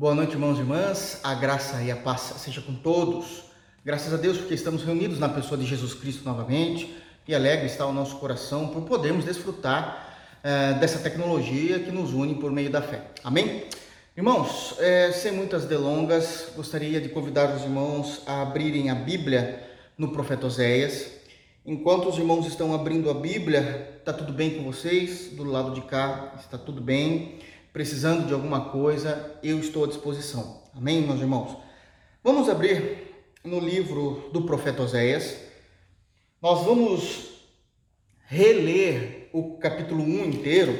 Boa noite, irmãos e irmãs. A graça e a paz seja com todos. Graças a Deus porque estamos reunidos na pessoa de Jesus Cristo novamente e alegre está o nosso coração por podermos desfrutar eh, dessa tecnologia que nos une por meio da fé. Amém? Irmãos, eh, sem muitas delongas, gostaria de convidar os irmãos a abrirem a Bíblia no profeta Oséias. Enquanto os irmãos estão abrindo a Bíblia, está tudo bem com vocês? Do lado de cá está tudo bem? Precisando de alguma coisa, eu estou à disposição. Amém, meus irmãos? Vamos abrir no livro do profeta Oséias. Nós vamos reler o capítulo 1 inteiro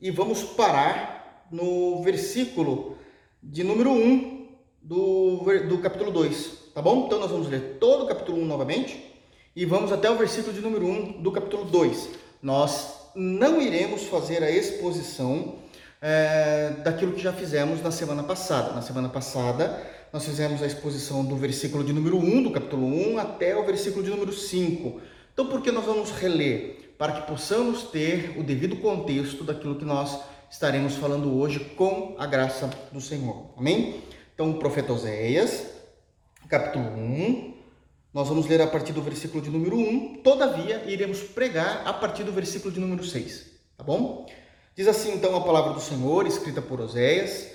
e vamos parar no versículo de número 1 do, do capítulo 2, tá bom? Então nós vamos ler todo o capítulo 1 novamente e vamos até o versículo de número 1 do capítulo 2. Nós não iremos fazer a exposição é, daquilo que já fizemos na semana passada. Na semana passada, nós fizemos a exposição do versículo de número 1, do capítulo 1, até o versículo de número 5. Então, por que nós vamos reler? Para que possamos ter o devido contexto daquilo que nós estaremos falando hoje com a graça do Senhor. Amém? Então, o profeta Oséias, capítulo 1, nós vamos ler a partir do versículo de número 1, todavia iremos pregar a partir do versículo de número 6, tá bom? Diz assim então a palavra do Senhor, escrita por Oséias,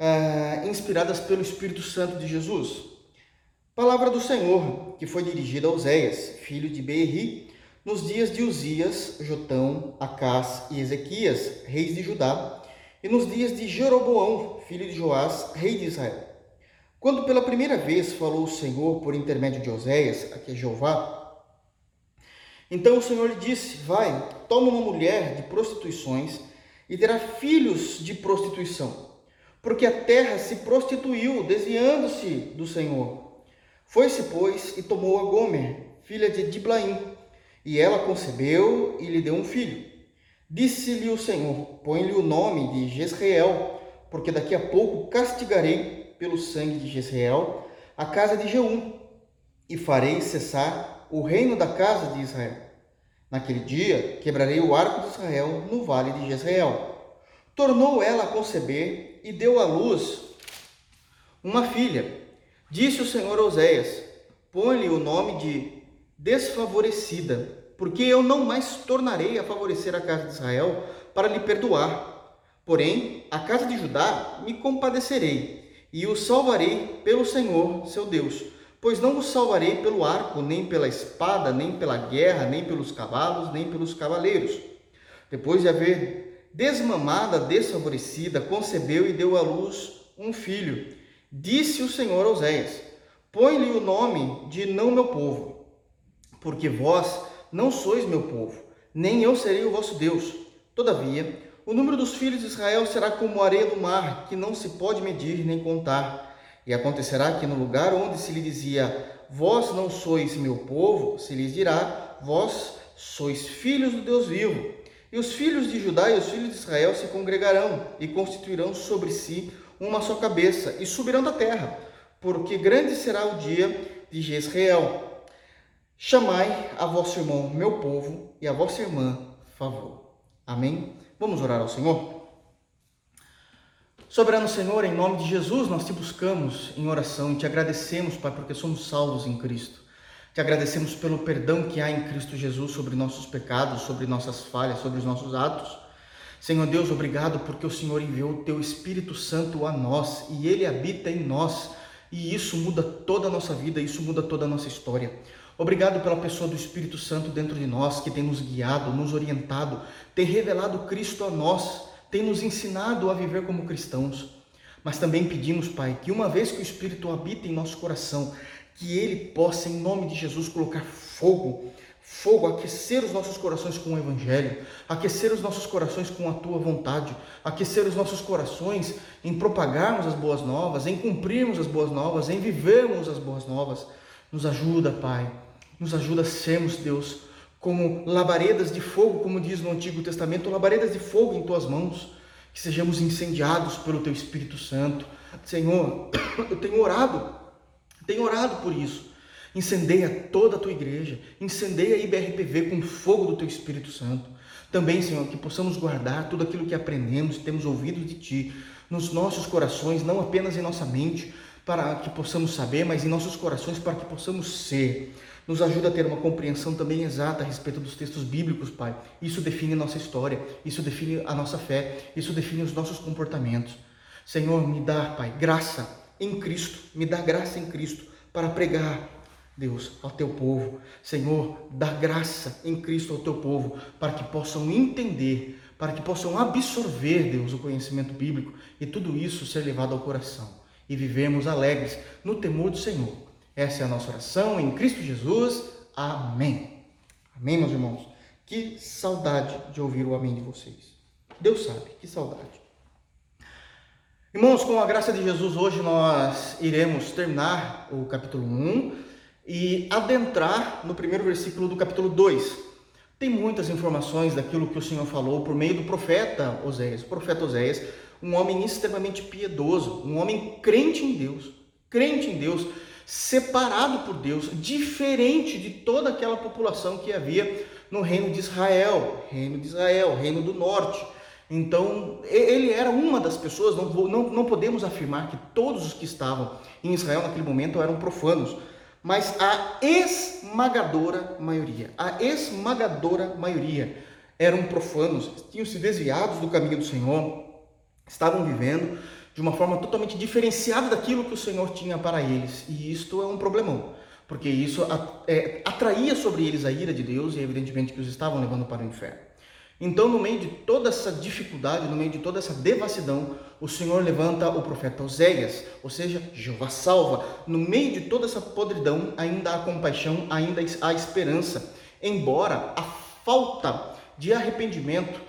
uh, inspiradas pelo Espírito Santo de Jesus. Palavra do Senhor, que foi dirigida a Oséias, filho de Beeri, nos dias de Uzias, Jotão, Acás e Ezequias, reis de Judá, e nos dias de Jeroboão, filho de Joás, rei de Israel. Quando pela primeira vez falou o Senhor por intermédio de Oséias, aqui é Jeová, então o Senhor lhe disse: Vai, toma uma mulher de prostituições e terá filhos de prostituição, porque a terra se prostituiu, desviando-se do Senhor. Foi-se, pois, e tomou a Gomer, filha de Diblaim, e ela concebeu e lhe deu um filho. Disse-lhe o Senhor: Põe-lhe o nome de Jezreel, porque daqui a pouco castigarei pelo sangue de Jezreel a casa de Jeú, e farei cessar o reino da casa de Israel. Naquele dia quebrarei o arco de Israel no vale de Jezreel. Tornou ela a conceber e deu à luz uma filha. Disse o Senhor Oséias: Põe-lhe o nome de desfavorecida, porque eu não mais tornarei a favorecer a casa de Israel para lhe perdoar. Porém, a casa de Judá me compadecerei e o salvarei pelo Senhor, seu Deus Pois não os salvarei pelo arco, nem pela espada, nem pela guerra, nem pelos cavalos, nem pelos cavaleiros. Depois de haver desmamada, desfavorecida, concebeu e deu à luz um filho. Disse o Senhor a Oséias: Põe-lhe o nome de não meu povo, porque vós não sois meu povo, nem eu serei o vosso Deus. Todavia, o número dos filhos de Israel será como a areia do mar, que não se pode medir nem contar. E acontecerá que no lugar onde se lhe dizia, vós não sois meu povo, se lhes dirá, vós sois filhos do Deus vivo. E os filhos de Judá e os filhos de Israel se congregarão e constituirão sobre si uma só cabeça e subirão da terra, porque grande será o dia de Jezreel. Chamai a vosso irmão, meu povo, e a vossa irmã, favor. Amém? Vamos orar ao Senhor? Soberano Senhor, em nome de Jesus, nós te buscamos em oração e te agradecemos, Pai, porque somos salvos em Cristo. Te agradecemos pelo perdão que há em Cristo Jesus sobre nossos pecados, sobre nossas falhas, sobre os nossos atos. Senhor Deus, obrigado porque o Senhor enviou o teu Espírito Santo a nós e ele habita em nós. E isso muda toda a nossa vida, isso muda toda a nossa história. Obrigado pela pessoa do Espírito Santo dentro de nós, que tem nos guiado, nos orientado, tem revelado Cristo a nós tem nos ensinado a viver como cristãos. Mas também pedimos, Pai, que uma vez que o Espírito habita em nosso coração, que ele possa, em nome de Jesus, colocar fogo, fogo, aquecer os nossos corações com o Evangelho, aquecer os nossos corações com a tua vontade, aquecer os nossos corações em propagarmos as boas novas, em cumprirmos as boas novas, em vivermos as boas novas. Nos ajuda, Pai, nos ajuda a sermos, Deus, como labaredas de fogo, como diz no Antigo Testamento, labaredas de fogo em tuas mãos, que sejamos incendiados pelo teu Espírito Santo. Senhor, eu tenho orado, tenho orado por isso. Incendeia toda a tua igreja, incendeia a IBRPV com o fogo do teu Espírito Santo. Também, Senhor, que possamos guardar tudo aquilo que aprendemos, temos ouvido de ti, nos nossos corações, não apenas em nossa mente, para que possamos saber, mas em nossos corações para que possamos ser. Nos ajuda a ter uma compreensão também exata a respeito dos textos bíblicos, Pai. Isso define a nossa história, isso define a nossa fé, isso define os nossos comportamentos. Senhor, me dá, Pai, graça em Cristo, me dá graça em Cristo para pregar, Deus, ao teu povo. Senhor, dá graça em Cristo ao teu povo para que possam entender, para que possam absorver, Deus, o conhecimento bíblico e tudo isso ser levado ao coração e vivemos alegres no temor do Senhor. Essa é a nossa oração em Cristo Jesus. Amém. Amém, meus irmãos. Que saudade de ouvir o amém de vocês. Deus sabe, que saudade. Irmãos, com a graça de Jesus, hoje nós iremos terminar o capítulo 1 e adentrar no primeiro versículo do capítulo 2. Tem muitas informações daquilo que o Senhor falou por meio do profeta Oséias. O profeta Oséias um homem extremamente piedoso, um homem crente em Deus, crente em Deus, separado por Deus, diferente de toda aquela população que havia no reino de Israel, reino de Israel, reino do norte. Então, ele era uma das pessoas, não, não, não podemos afirmar que todos os que estavam em Israel naquele momento eram profanos, mas a esmagadora maioria, a esmagadora maioria eram profanos, tinham se desviados do caminho do Senhor, estavam vivendo de uma forma totalmente diferenciada daquilo que o Senhor tinha para eles. E isto é um problemão, porque isso é, atraía sobre eles a ira de Deus e evidentemente que os estavam levando para o inferno. Então, no meio de toda essa dificuldade, no meio de toda essa devassidão, o Senhor levanta o profeta Oséias, ou seja, Jeová salva. No meio de toda essa podridão, ainda há compaixão, ainda há esperança, embora a falta de arrependimento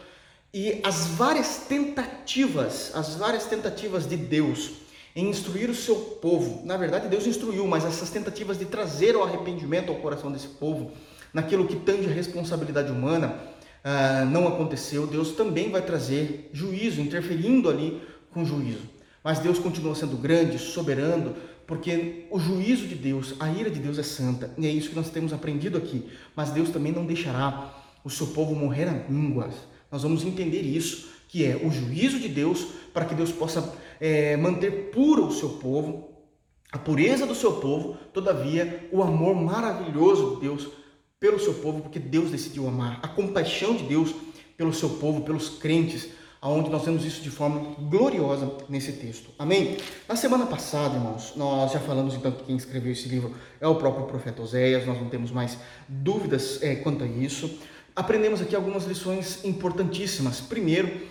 e as várias tentativas, as várias tentativas de Deus em instruir o seu povo, na verdade Deus instruiu, mas essas tentativas de trazer o arrependimento ao coração desse povo, naquilo que tange a responsabilidade humana, uh, não aconteceu. Deus também vai trazer juízo, interferindo ali com juízo. Mas Deus continua sendo grande, soberano, porque o juízo de Deus, a ira de Deus é santa, e é isso que nós temos aprendido aqui. Mas Deus também não deixará o seu povo morrer a mínguas nós vamos entender isso, que é o juízo de Deus, para que Deus possa é, manter puro o seu povo, a pureza do seu povo, todavia o amor maravilhoso de Deus pelo seu povo, porque Deus decidiu amar, a compaixão de Deus pelo seu povo, pelos crentes, aonde nós vemos isso de forma gloriosa nesse texto. Amém? Na semana passada, irmãos, nós já falamos então que quem escreveu esse livro é o próprio profeta Oséias, nós não temos mais dúvidas é, quanto a isso aprendemos aqui algumas lições importantíssimas. Primeiro,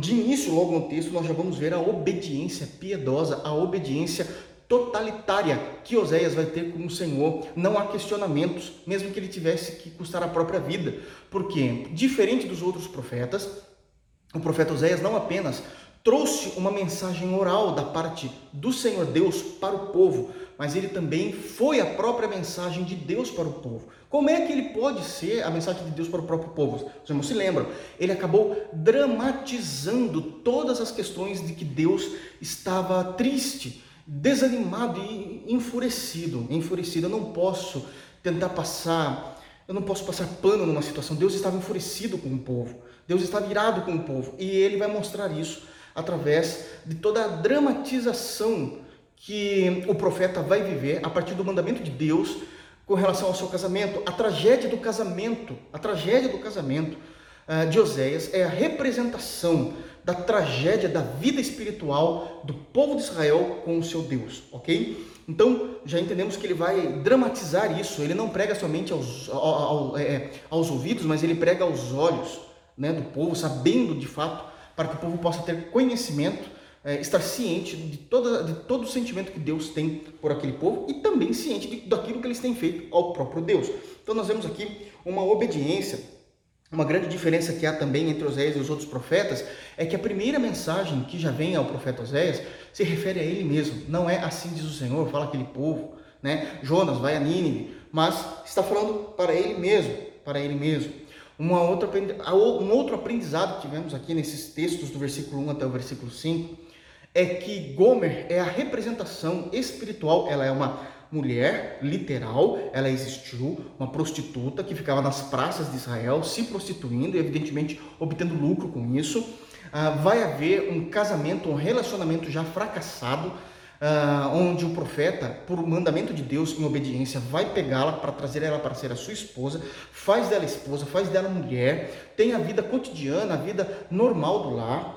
de início, logo no texto, nós já vamos ver a obediência piedosa, a obediência totalitária que Oséias vai ter com o Senhor. Não há questionamentos, mesmo que ele tivesse que custar a própria vida. Porque, diferente dos outros profetas, o profeta Oséias não apenas trouxe uma mensagem oral da parte do Senhor Deus para o povo, mas ele também foi a própria mensagem de Deus para o povo. Como é que ele pode ser a mensagem de Deus para o próprio povo? Os irmãos se lembram, ele acabou dramatizando todas as questões de que Deus estava triste, desanimado e enfurecido. Enfurecido, eu não posso tentar passar, eu não posso passar pano numa situação. Deus estava enfurecido com o povo, Deus estava irado com o povo, e ele vai mostrar isso através de toda a dramatização que o profeta vai viver a partir do mandamento de Deus com relação ao seu casamento. A tragédia do casamento, a tragédia do casamento uh, de Oséias é a representação da tragédia da vida espiritual do povo de Israel com o seu Deus, ok? Então já entendemos que ele vai dramatizar isso. Ele não prega somente aos, ao, ao, é, aos ouvidos, mas ele prega aos olhos né, do povo, sabendo de fato, para que o povo possa ter conhecimento é, estar ciente de, toda, de todo o sentimento que Deus tem por aquele povo e também ciente de, daquilo que eles têm feito ao próprio Deus. Então nós vemos aqui uma obediência. Uma grande diferença que há também entre Oséias e os outros profetas é que a primeira mensagem que já vem ao profeta Oséias se refere a ele mesmo. Não é assim diz o Senhor, fala aquele povo, né? Jonas vai a Nínive, mas está falando para ele mesmo, para ele mesmo. Uma outra, um outro aprendizado que tivemos aqui nesses textos do versículo 1 até o versículo 5 é que Gomer é a representação espiritual, ela é uma mulher literal, ela existiu, uma prostituta que ficava nas praças de Israel se prostituindo e evidentemente obtendo lucro com isso. ah, vai haver um casamento, um relacionamento já fracassado, ah, onde o profeta, por mandamento de Deus, em obediência, vai pegá-la para trazer ela para ser a sua esposa, faz dela esposa, faz dela mulher, tem a vida cotidiana, a vida normal do lar.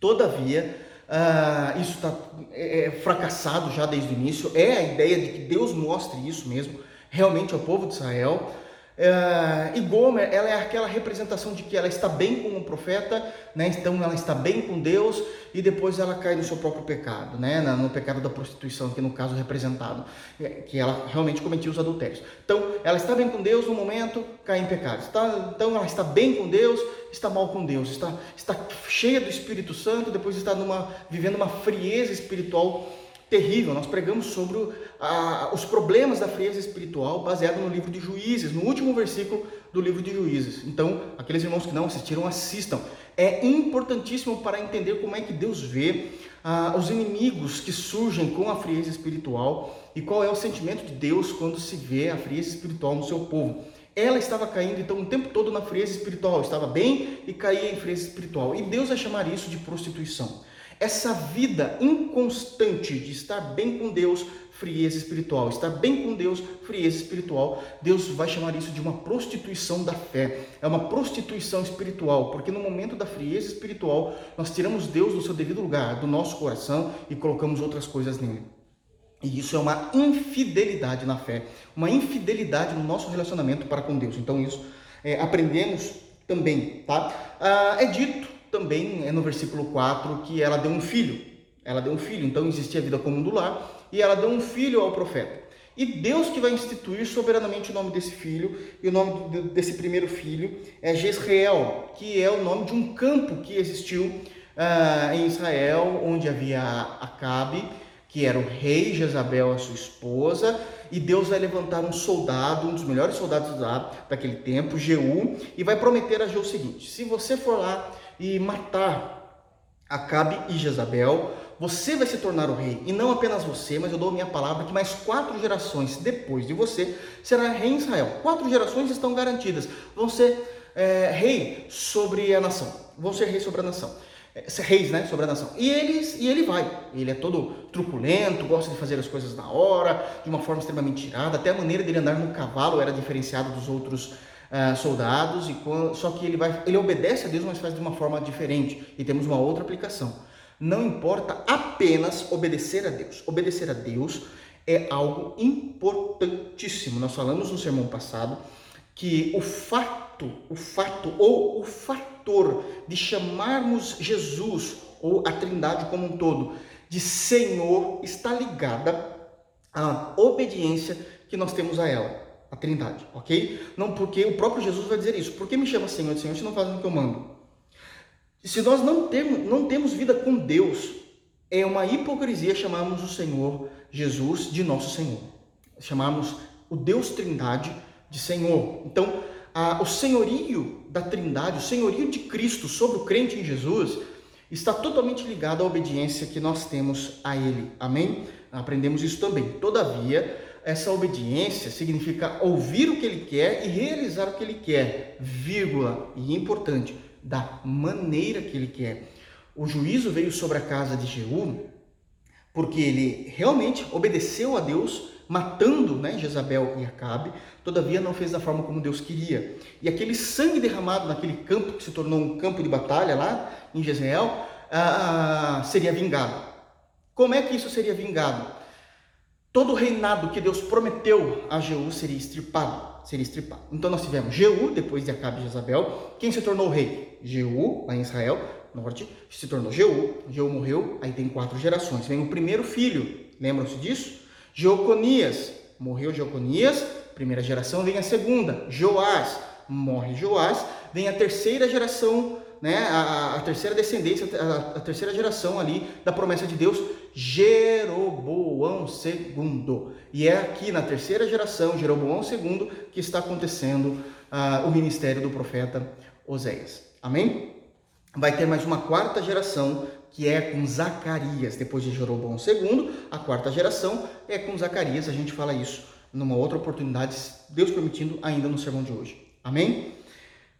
Todavia, Uh, isso está é, é, fracassado já desde o início. É a ideia de que Deus mostre isso mesmo realmente ao povo de Israel. Uh, e Gomer, ela é aquela representação de que ela está bem com o profeta, né? então ela está bem com Deus, e depois ela cai no seu próprio pecado, né? no pecado da prostituição, que no caso é representado, é, que ela realmente cometia os adultérios. Então, ela está bem com Deus no momento, cai em pecado. Está, então, ela está bem com Deus, está mal com Deus. Está, está cheia do Espírito Santo, depois está numa, vivendo uma frieza espiritual terrível. Nós pregamos sobre os problemas da frieza espiritual baseado no livro de Juízes, no último versículo do livro de Juízes. Então, aqueles irmãos que não assistiram, assistam. É importantíssimo para entender como é que Deus vê ah, os inimigos que surgem com a frieza espiritual e qual é o sentimento de Deus quando se vê a frieza espiritual no seu povo. Ela estava caindo então o tempo todo na frieza espiritual, estava bem e caía em frieza espiritual. E Deus vai chamar isso de prostituição. Essa vida inconstante de estar bem com Deus, frieza espiritual, estar bem com Deus, frieza espiritual, Deus vai chamar isso de uma prostituição da fé. É uma prostituição espiritual, porque no momento da frieza espiritual, nós tiramos Deus do seu devido lugar, do nosso coração e colocamos outras coisas nele. E isso é uma infidelidade na fé, uma infidelidade no nosso relacionamento para com Deus. Então, isso é, aprendemos também, tá? Ah, é dito também é no versículo 4 que ela deu um filho. Ela deu um filho, então existia a vida comum do lar, e ela deu um filho ao profeta. E Deus que vai instituir soberanamente o nome desse filho, e o nome desse primeiro filho é Jezreel, que é o nome de um campo que existiu uh, em Israel, onde havia Acabe, que era o rei, Jezabel, a sua esposa, e Deus vai levantar um soldado, um dos melhores soldados lá daquele tempo, Jeú, e vai prometer a Jeú o seguinte: se você for lá e matar Acabe e Jezabel, você vai se tornar o rei. E não apenas você, mas eu dou minha palavra que mais quatro gerações depois de você será rei em Israel. Quatro gerações estão garantidas. Vão ser é, rei sobre a nação. Vão ser rei sobre a nação. É, reis, né, sobre a nação. E ele, e ele vai. Ele é todo truculento, gosta de fazer as coisas na hora, de uma forma extremamente tirada. Até a maneira dele andar no cavalo era diferenciada dos outros uh, soldados, e quando, só que ele, vai, ele obedece a Deus, mas faz de uma forma diferente. E temos uma outra aplicação. Não importa apenas obedecer a Deus. Obedecer a Deus é algo importantíssimo. Nós falamos no sermão passado que o fato, o fato ou o fator de chamarmos Jesus ou a Trindade como um todo de Senhor está ligada à obediência que nós temos a ela a Trindade, ok? Não porque o próprio Jesus vai dizer isso. Por que me chama Senhor de Senhor se não fazem o que eu mando? Se nós não temos, não temos vida com Deus, é uma hipocrisia chamarmos o Senhor Jesus de nosso Senhor. Chamarmos o Deus Trindade de Senhor. Então, a, o senhorio da Trindade, o senhorio de Cristo sobre o crente em Jesus, está totalmente ligado à obediência que nós temos a Ele. Amém? Aprendemos isso também. Todavia, essa obediência significa ouvir o que ele quer e realizar o que ele quer, vírgula, e importante, da maneira que ele quer. O juízo veio sobre a casa de Jeú porque ele realmente obedeceu a Deus, matando né, Jezabel e Acabe, todavia não fez da forma como Deus queria. E aquele sangue derramado naquele campo, que se tornou um campo de batalha lá em Jezreel, ah, seria vingado. Como é que isso seria vingado? Todo o reinado que Deus prometeu a Jeú seria estripado, seria estripado. Então nós tivemos Jeú, depois de Acabe e Jezabel, quem se tornou rei? Jeú, lá em Israel, norte, se tornou Jeú, Jeú morreu, aí tem quatro gerações. Vem o primeiro filho, lembram-se disso? Jeoconias, morreu Jeoconias, primeira geração, vem a segunda, Joás, morre Joás, vem a terceira geração, né, a, a terceira descendência, a, a terceira geração ali da promessa de Deus, Jeroboão II. E é aqui na terceira geração, Jeroboão II, que está acontecendo uh, o ministério do profeta Oséias. Amém? Vai ter mais uma quarta geração que é com Zacarias, depois de Jeroboão II, a quarta geração é com Zacarias, a gente fala isso numa outra oportunidade, Deus permitindo, ainda no sermão de hoje. Amém?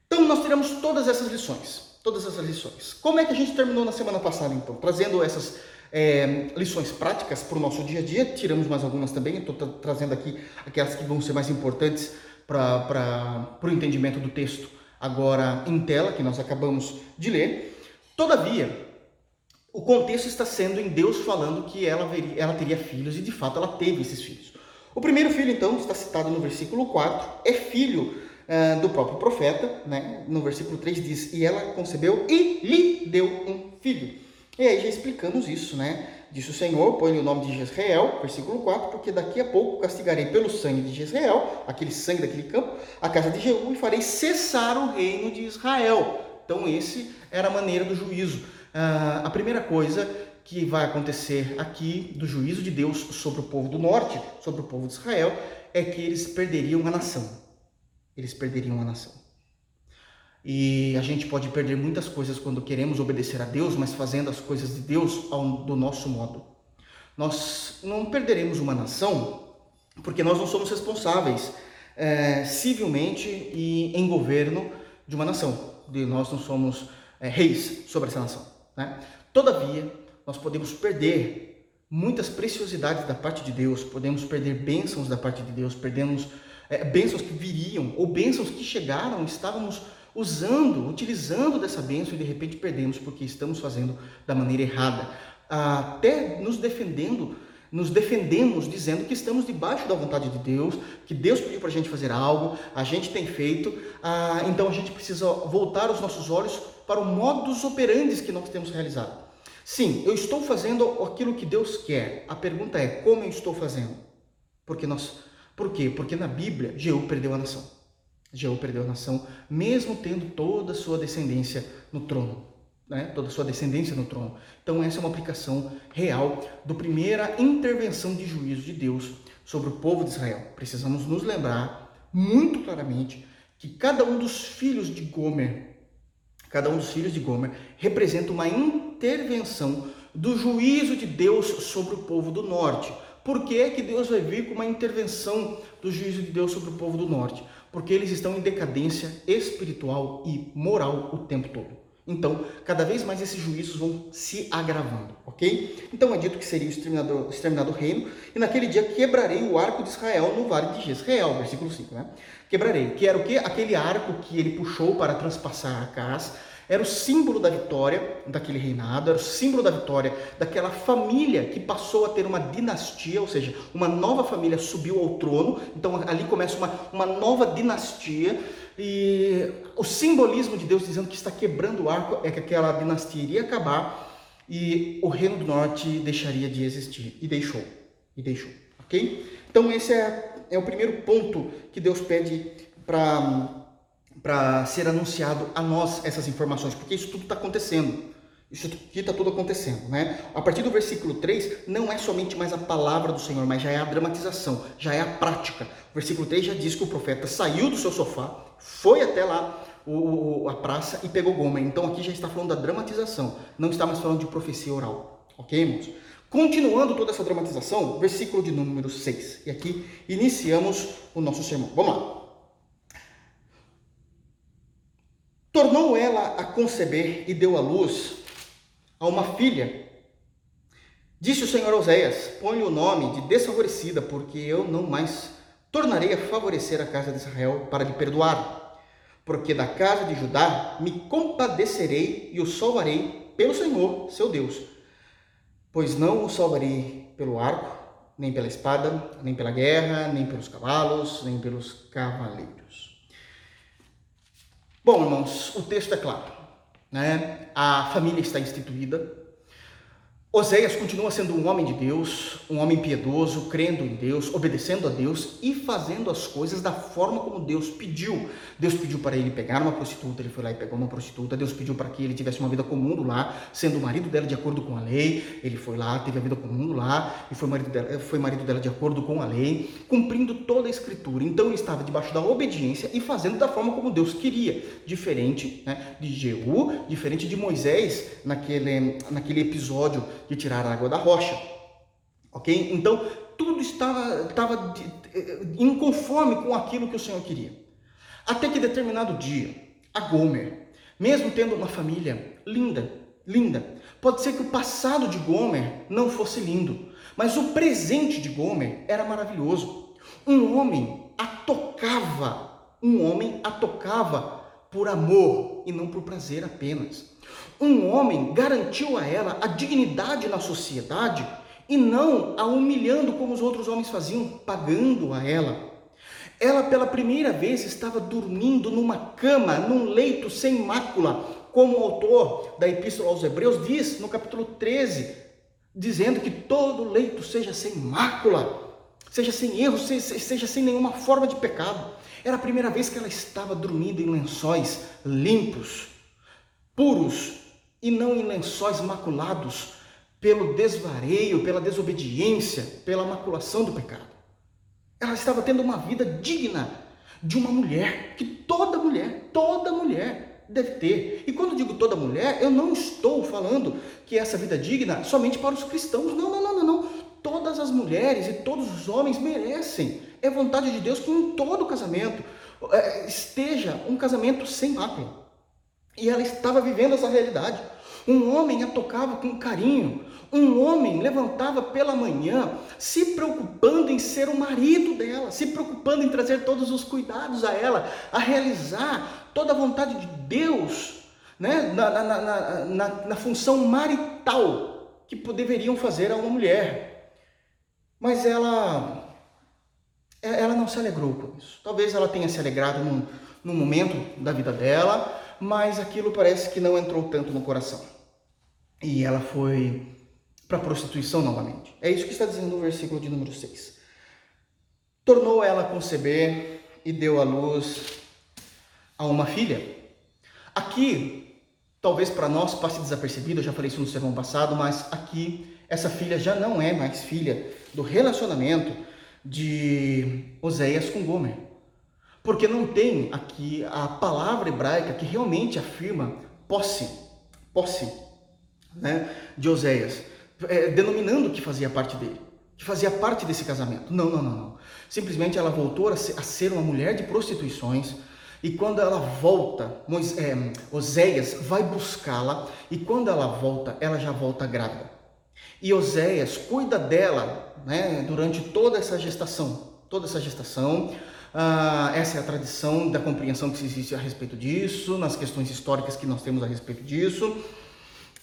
Então nós teremos todas essas lições todas essas lições. Como é que a gente terminou na semana passada, então? Trazendo essas é, lições práticas para o nosso dia a dia, tiramos mais algumas também, estou tra trazendo aqui aquelas que vão ser mais importantes para o entendimento do texto agora em tela, que nós acabamos de ler. Todavia, o contexto está sendo em Deus falando que ela, veria, ela teria filhos e de fato ela teve esses filhos. O primeiro filho, então, está citado no versículo 4, é filho uh, do próprio profeta, né? no versículo 3 diz: E ela concebeu e lhe deu um filho. E aí já explicamos isso, né? Disse o Senhor, põe o nome de Jezreel, versículo 4, porque daqui a pouco castigarei pelo sangue de Jezreel, aquele sangue daquele campo, a casa de Jeú, e farei cessar o reino de Israel. Então, esse era a maneira do juízo. Uh, a primeira coisa que vai acontecer aqui do juízo de Deus sobre o povo do norte, sobre o povo de Israel, é que eles perderiam a nação. Eles perderiam a nação. E a gente pode perder muitas coisas quando queremos obedecer a Deus, mas fazendo as coisas de Deus ao, do nosso modo. Nós não perderemos uma nação porque nós não somos responsáveis é, civilmente e em governo de uma nação. De nós não somos é, reis sobre essa nação. Né? Todavia, nós podemos perder muitas preciosidades da parte de Deus, podemos perder bênçãos da parte de Deus, perdemos é, bênçãos que viriam ou bênçãos que chegaram, estávamos usando, utilizando dessa bênção e de repente perdemos porque estamos fazendo da maneira errada. Até nos defendendo, nos defendemos dizendo que estamos debaixo da vontade de Deus, que Deus pediu para a gente fazer algo, a gente tem feito, então a gente precisa voltar os nossos olhos para o modus operandi que nós temos realizado. Sim, eu estou fazendo aquilo que Deus quer. A pergunta é como eu estou fazendo? Porque nós, por quê? Porque na Bíblia Jeú perdeu a nação. Jeú perdeu a nação, mesmo tendo toda a sua descendência no trono. Né? Toda a sua descendência no trono. Então, essa é uma aplicação real da primeira intervenção de juízo de Deus sobre o povo de Israel. Precisamos nos lembrar muito claramente que cada um dos filhos de Gomer, cada um dos filhos de Gomer, representa uma intervenção do juízo de Deus sobre o povo do norte. Por que, que Deus vai vir com uma intervenção do juízo de Deus sobre o povo do norte? Porque eles estão em decadência espiritual e moral o tempo todo. Então, cada vez mais esses juízos vão se agravando, ok? Então é dito que seria o exterminador, o exterminado reino, e naquele dia quebrarei o arco de Israel no vale de Jezreel, versículo 5, né? Quebrarei, que era o que? Aquele arco que ele puxou para transpassar a casa, era o símbolo da vitória daquele reinado, era o símbolo da vitória daquela família que passou a ter uma dinastia, ou seja, uma nova família subiu ao trono. Então ali começa uma, uma nova dinastia. E o simbolismo de Deus dizendo que está quebrando o arco é que aquela dinastia iria acabar e o reino do norte deixaria de existir. E deixou. E deixou. Ok? Então esse é, é o primeiro ponto que Deus pede para para ser anunciado a nós essas informações, porque isso tudo está acontecendo. Isso aqui está tudo acontecendo, né? A partir do versículo 3, não é somente mais a palavra do Senhor, mas já é a dramatização, já é a prática. O versículo 3 já diz que o profeta saiu do seu sofá, foi até lá o, o, a praça e pegou Gomer. Então aqui já está falando da dramatização, não está mais falando de profecia oral. Ok, irmãos? Continuando toda essa dramatização, versículo de número 6. E aqui iniciamos o nosso sermão. Vamos lá. Tornou ela a conceber e deu à luz a uma filha. Disse o Senhor Oséias: Põe o nome de desfavorecida, porque eu não mais tornarei a favorecer a casa de Israel para lhe perdoar. Porque da casa de Judá me compadecerei e o salvarei pelo Senhor, seu Deus. Pois não o salvarei pelo arco, nem pela espada, nem pela guerra, nem pelos cavalos, nem pelos cavaleiros. Bom, irmãos, o texto é claro. Né? A família está instituída, Oséias continua sendo um homem de Deus, um homem piedoso, crendo em Deus, obedecendo a Deus e fazendo as coisas da forma como Deus pediu. Deus pediu para ele pegar uma prostituta, ele foi lá e pegou uma prostituta. Deus pediu para que ele tivesse uma vida comum lá, sendo o marido dela de acordo com a lei. Ele foi lá, teve a vida comum lá e foi marido dela, foi marido dela de acordo com a lei, cumprindo toda a escritura. Então ele estava debaixo da obediência e fazendo da forma como Deus queria, diferente né, de Jeú, diferente de Moisés naquele, naquele episódio de tirar a água da rocha. Ok? Então, tudo estava, estava inconforme com aquilo que o Senhor queria. Até que determinado dia, a Gomer mesmo tendo uma família linda, linda. Pode ser que o passado de Gomer não fosse lindo, mas o presente de Gomer era maravilhoso. Um homem a tocava, um homem a tocava por amor e não por prazer apenas. Um homem garantiu a ela a dignidade na sociedade e não a humilhando como os outros homens faziam, pagando a ela. Ela pela primeira vez estava dormindo numa cama, num leito sem mácula, como o autor da Epístola aos Hebreus diz no capítulo 13, dizendo que todo leito seja sem mácula, seja sem erro, seja sem nenhuma forma de pecado. Era a primeira vez que ela estava dormindo em lençóis limpos, puros, e não em lençóis maculados pelo desvareio, pela desobediência, pela maculação do pecado. Ela estava tendo uma vida digna de uma mulher, que toda mulher, toda mulher deve ter. E quando digo toda mulher, eu não estou falando que essa vida digna somente para os cristãos. Não, não, não, não, não. Todas as mulheres e todos os homens merecem. É vontade de Deus que em todo casamento é, esteja um casamento sem mácula. E ela estava vivendo essa realidade. Um homem a tocava com carinho. Um homem levantava pela manhã se preocupando em ser o marido dela, se preocupando em trazer todos os cuidados a ela, a realizar toda a vontade de Deus né? na, na, na, na, na função marital que deveriam fazer a uma mulher. Mas ela, ela não se alegrou com isso. Talvez ela tenha se alegrado num, num momento da vida dela, mas aquilo parece que não entrou tanto no coração. E ela foi para a prostituição novamente. É isso que está dizendo o versículo de número 6. Tornou ela a conceber e deu à luz a uma filha. Aqui, talvez para nós passe desapercebido, eu já falei isso no sermão passado, mas aqui essa filha já não é mais filha do relacionamento de Oséias com Gomer. Porque não tem aqui a palavra hebraica que realmente afirma posse, posse né, de Oséias, é, denominando que fazia parte dele, que fazia parte desse casamento. Não, não, não, não. Simplesmente ela voltou a ser, uma mulher de prostituições, e quando ela volta, é, Oséias vai buscá-la, e quando ela volta, ela já volta grávida. E Oséias cuida dela né, durante toda essa gestação. Toda essa gestação. Ah, essa é a tradição da compreensão que existe a respeito disso, nas questões históricas que nós temos a respeito disso.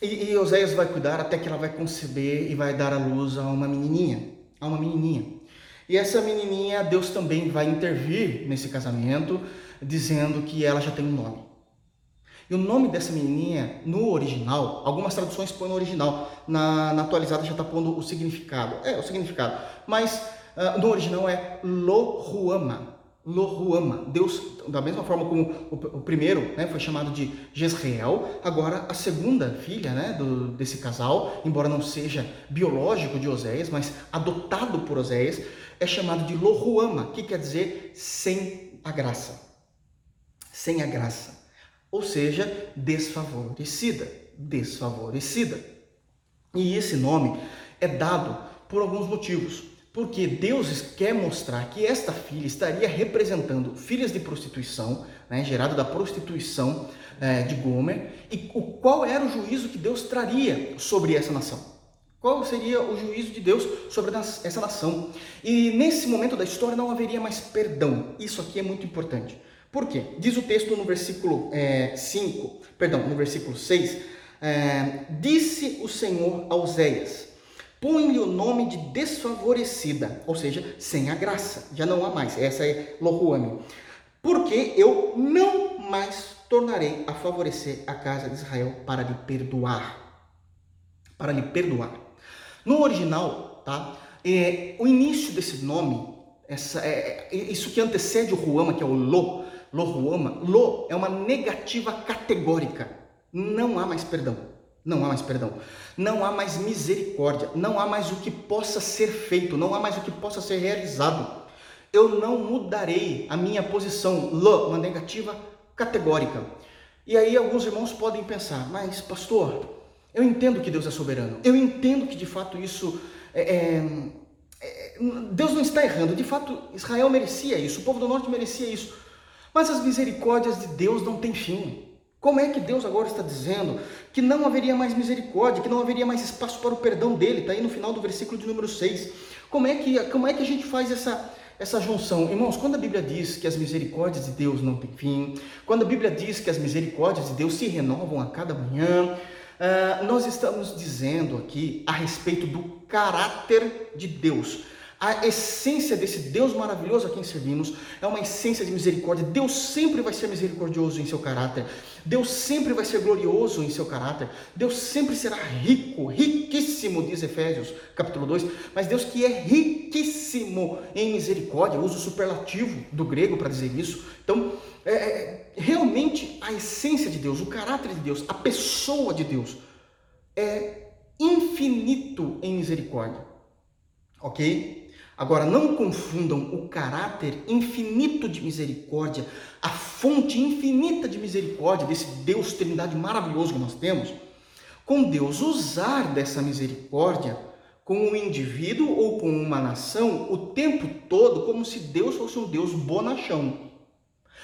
E, e Oséias vai cuidar até que ela vai conceber e vai dar à luz a uma menininha. A uma menininha. E essa menininha, Deus também vai intervir nesse casamento dizendo que ela já tem um nome. E o nome dessa menininha, no original, algumas traduções põem no original, na, na atualizada já está pondo o significado. É, o significado. Mas uh, no original é Lohuama. Lohuama. Deus, da mesma forma como o, primeiro né, foi chamado de Jezreel, agora a segunda filha né, do, desse casal, embora não seja biológico de Oséias, mas adotado por Oséias, é chamado de Lohuama, que quer dizer sem a graça sem a graça, ou seja, desfavorecida, desfavorecida. E esse nome é dado por alguns motivos. Porque Deus quer mostrar que esta filha estaria representando filhas de prostituição, né, gerada da prostituição é, de Gomer, e o, qual era o juízo que Deus traria sobre essa nação. Qual seria o juízo de Deus sobre essa nação? E nesse momento da história não haveria mais perdão. Isso aqui é muito importante. Por quê? Diz o texto no versículo 5, é, perdão, no versículo 6, é, disse o Senhor a Oséias, põe-lhe o nome de desfavorecida, ou seja, sem a graça, já não há mais, essa é Lohuame, porque eu não mais tornarei a favorecer a casa de Israel para lhe perdoar, para lhe perdoar. No original, tá? É, o início desse nome, essa, é, é isso que antecede o Ruama, que é o Lo, Lohuama, lo é uma negativa categórica. Não há mais perdão. Não há mais perdão. Não há mais misericórdia. Não há mais o que possa ser feito. Não há mais o que possa ser realizado. Eu não mudarei a minha posição. Lo, uma negativa categórica. E aí alguns irmãos podem pensar, mas pastor, eu entendo que Deus é soberano. Eu entendo que de fato isso é, é, é, Deus não está errando. De fato, Israel merecia isso. O povo do norte merecia isso. Mas as misericórdias de Deus não têm fim. Como é que Deus agora está dizendo que não haveria mais misericórdia, que não haveria mais espaço para o perdão dele? Está aí no final do versículo de número 6. Como é que, como é que a gente faz essa, essa junção. Irmãos, quando a Bíblia diz que as misericórdias de Deus não têm fim, quando a Bíblia diz que as misericórdias de Deus se renovam a cada manhã, uh, nós estamos dizendo aqui a respeito do caráter de Deus. A essência desse Deus maravilhoso a quem servimos é uma essência de misericórdia. Deus sempre vai ser misericordioso em seu caráter. Deus sempre vai ser glorioso em seu caráter. Deus sempre será rico, riquíssimo, diz Efésios, capítulo 2. Mas Deus que é riquíssimo em misericórdia, uso superlativo do grego para dizer isso. Então, é, é, realmente a essência de Deus, o caráter de Deus, a pessoa de Deus é infinito em misericórdia. Ok? Agora, não confundam o caráter infinito de misericórdia, a fonte infinita de misericórdia desse Deus Trindade maravilhoso que nós temos, com Deus usar dessa misericórdia com um indivíduo ou com uma nação o tempo todo como se Deus fosse um Deus bonachão.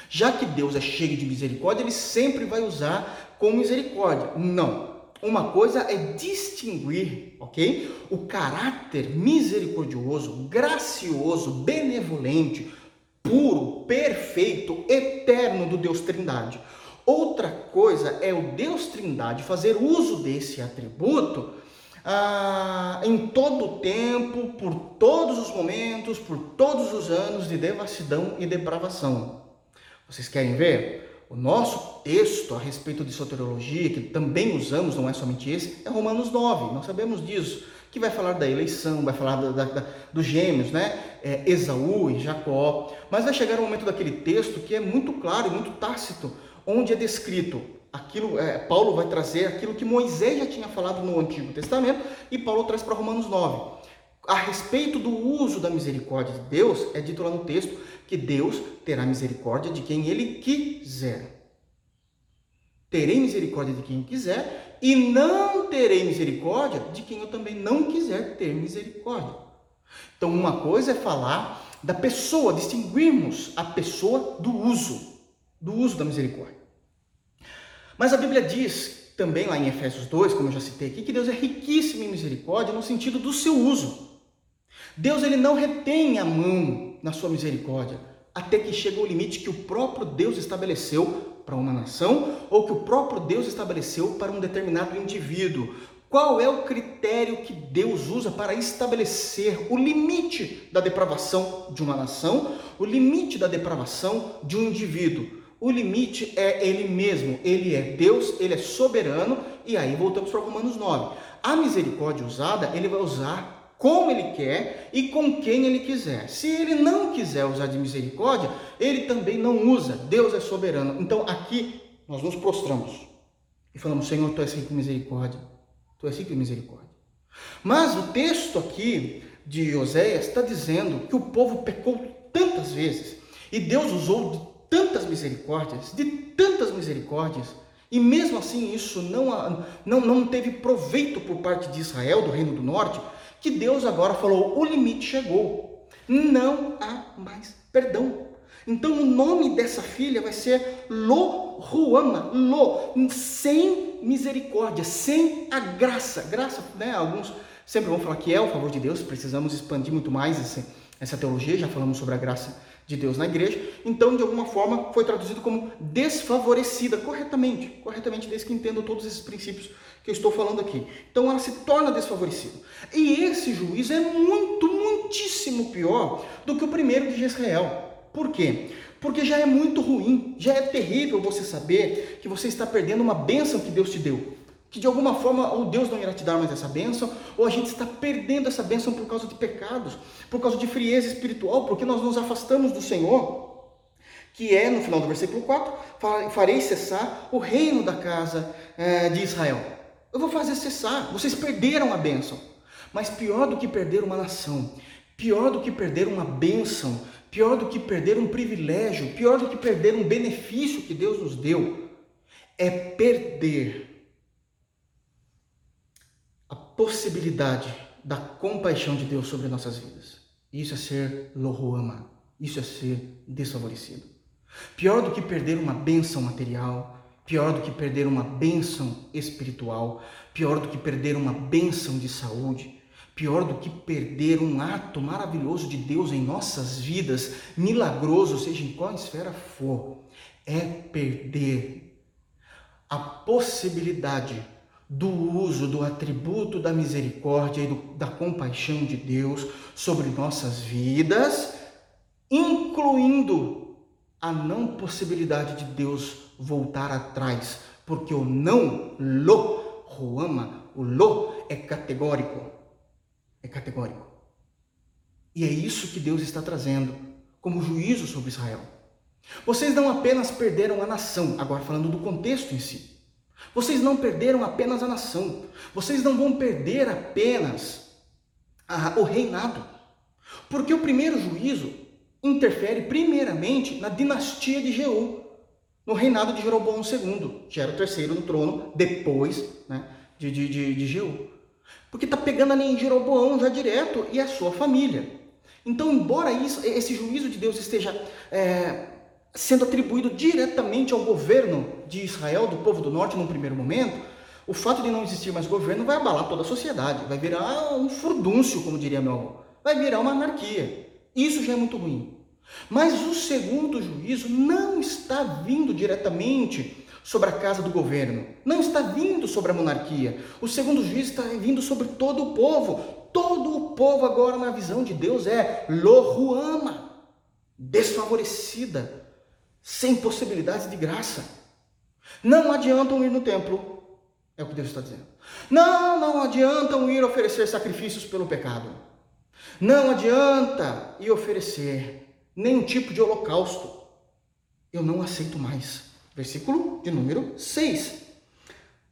Já que Deus é cheio de misericórdia, ele sempre vai usar com misericórdia. Não. Uma coisa é distinguir, ok? O caráter misericordioso, gracioso, benevolente, puro, perfeito, eterno do Deus Trindade. Outra coisa é o Deus Trindade fazer uso desse atributo ah, em todo o tempo, por todos os momentos, por todos os anos de devassidão e depravação. Vocês querem ver? O nosso texto a respeito de soteriologia, que também usamos, não é somente esse, é Romanos 9. Nós sabemos disso, que vai falar da eleição, vai falar da, da, dos gêmeos, né? É, Esaú e Jacó. Mas vai chegar um momento daquele texto que é muito claro e muito tácito, onde é descrito aquilo, é, Paulo vai trazer aquilo que Moisés já tinha falado no Antigo Testamento e Paulo traz para Romanos 9 a respeito do uso da misericórdia de Deus, é dito lá no texto que Deus terá misericórdia de quem ele quiser. Terei misericórdia de quem quiser e não terei misericórdia de quem eu também não quiser ter misericórdia. Então, uma coisa é falar da pessoa, distinguirmos a pessoa do uso, do uso da misericórdia. Mas a Bíblia diz também lá em Efésios 2, como eu já citei aqui, que Deus é riquíssimo em misericórdia no sentido do seu uso. Deus ele não retém a mão na sua misericórdia até que chega o limite que o próprio Deus estabeleceu para uma nação ou que o próprio Deus estabeleceu para um determinado indivíduo. Qual é o critério que Deus usa para estabelecer o limite da depravação de uma nação, o limite da depravação de um indivíduo? O limite é ele mesmo, ele é Deus, ele é soberano, e aí voltamos para Romanos 9. A misericórdia usada, ele vai usar como ele quer e com quem ele quiser. Se ele não quiser usar de misericórdia, ele também não usa. Deus é soberano. Então aqui nós nos prostramos e falamos: Senhor, tu és rico em misericórdia. Tu és rico em misericórdia. Mas o texto aqui de Oséias está dizendo que o povo pecou tantas vezes e Deus usou de tantas misericórdias, de tantas misericórdias, e mesmo assim isso não, não, não teve proveito por parte de Israel, do Reino do Norte, que Deus agora falou: o limite chegou, não há mais perdão. Então o nome dessa filha vai ser Lo Ruama, Lo, sem misericórdia, sem a graça. Graça, né? Alguns sempre vão falar que é o favor de Deus, precisamos expandir muito mais essa, essa teologia, já falamos sobre a graça de Deus na igreja. Então, de alguma forma, foi traduzido como desfavorecida, corretamente, corretamente, desde que entendo todos esses princípios que eu estou falando aqui. Então ela se torna desfavorecida. E esse juízo é muito, muitíssimo pior do que o primeiro de Israel. Por quê? Porque já é muito ruim, já é terrível você saber que você está perdendo uma bênção que Deus te deu. Que de alguma forma ou Deus não irá te dar mais essa bênção, ou a gente está perdendo essa bênção por causa de pecados, por causa de frieza espiritual, porque nós nos afastamos do Senhor que é, no final do versículo 4, farei cessar o reino da casa é, de Israel. Eu vou fazer cessar. Vocês perderam a bênção. Mas pior do que perder uma nação, pior do que perder uma bênção, pior do que perder um privilégio, pior do que perder um benefício que Deus nos deu, é perder a possibilidade da compaixão de Deus sobre nossas vidas. Isso é ser lohuama, isso é ser desfavorecido. Pior do que perder uma bênção material, pior do que perder uma bênção espiritual, pior do que perder uma bênção de saúde, pior do que perder um ato maravilhoso de Deus em nossas vidas, milagroso, seja em qual esfera for, é perder a possibilidade do uso do atributo da misericórdia e do, da compaixão de Deus sobre nossas vidas, incluindo a não possibilidade de Deus voltar atrás, porque o não lo, ruama, o lo é categórico. É categórico. E é isso que Deus está trazendo como juízo sobre Israel. Vocês não apenas perderam a nação, agora falando do contexto em si. Vocês não perderam apenas a nação. Vocês não vão perder apenas a, o reinado. Porque o primeiro juízo interfere primeiramente na dinastia de Jeú, no reinado de Jeroboão II, que era o terceiro no trono depois né, de, de, de, de Jeú. Porque está pegando ali em Jeroboão já direto e a sua família. Então, embora isso, esse juízo de Deus esteja é, sendo atribuído diretamente ao governo de Israel, do povo do norte, num primeiro momento, o fato de não existir mais governo vai abalar toda a sociedade, vai virar um furdúncio, como diria meu avô, vai virar uma anarquia. Isso já é muito ruim. Mas o segundo juízo não está vindo diretamente sobre a casa do governo, não está vindo sobre a monarquia. O segundo juízo está vindo sobre todo o povo. Todo o povo agora na visão de Deus é lohuama, desfavorecida, sem possibilidades de graça. Não adiantam ir no templo, é o que Deus está dizendo. Não, não adiantam ir oferecer sacrifícios pelo pecado. Não adianta ir oferecer nenhum tipo de holocausto. Eu não aceito mais. Versículo de número 6.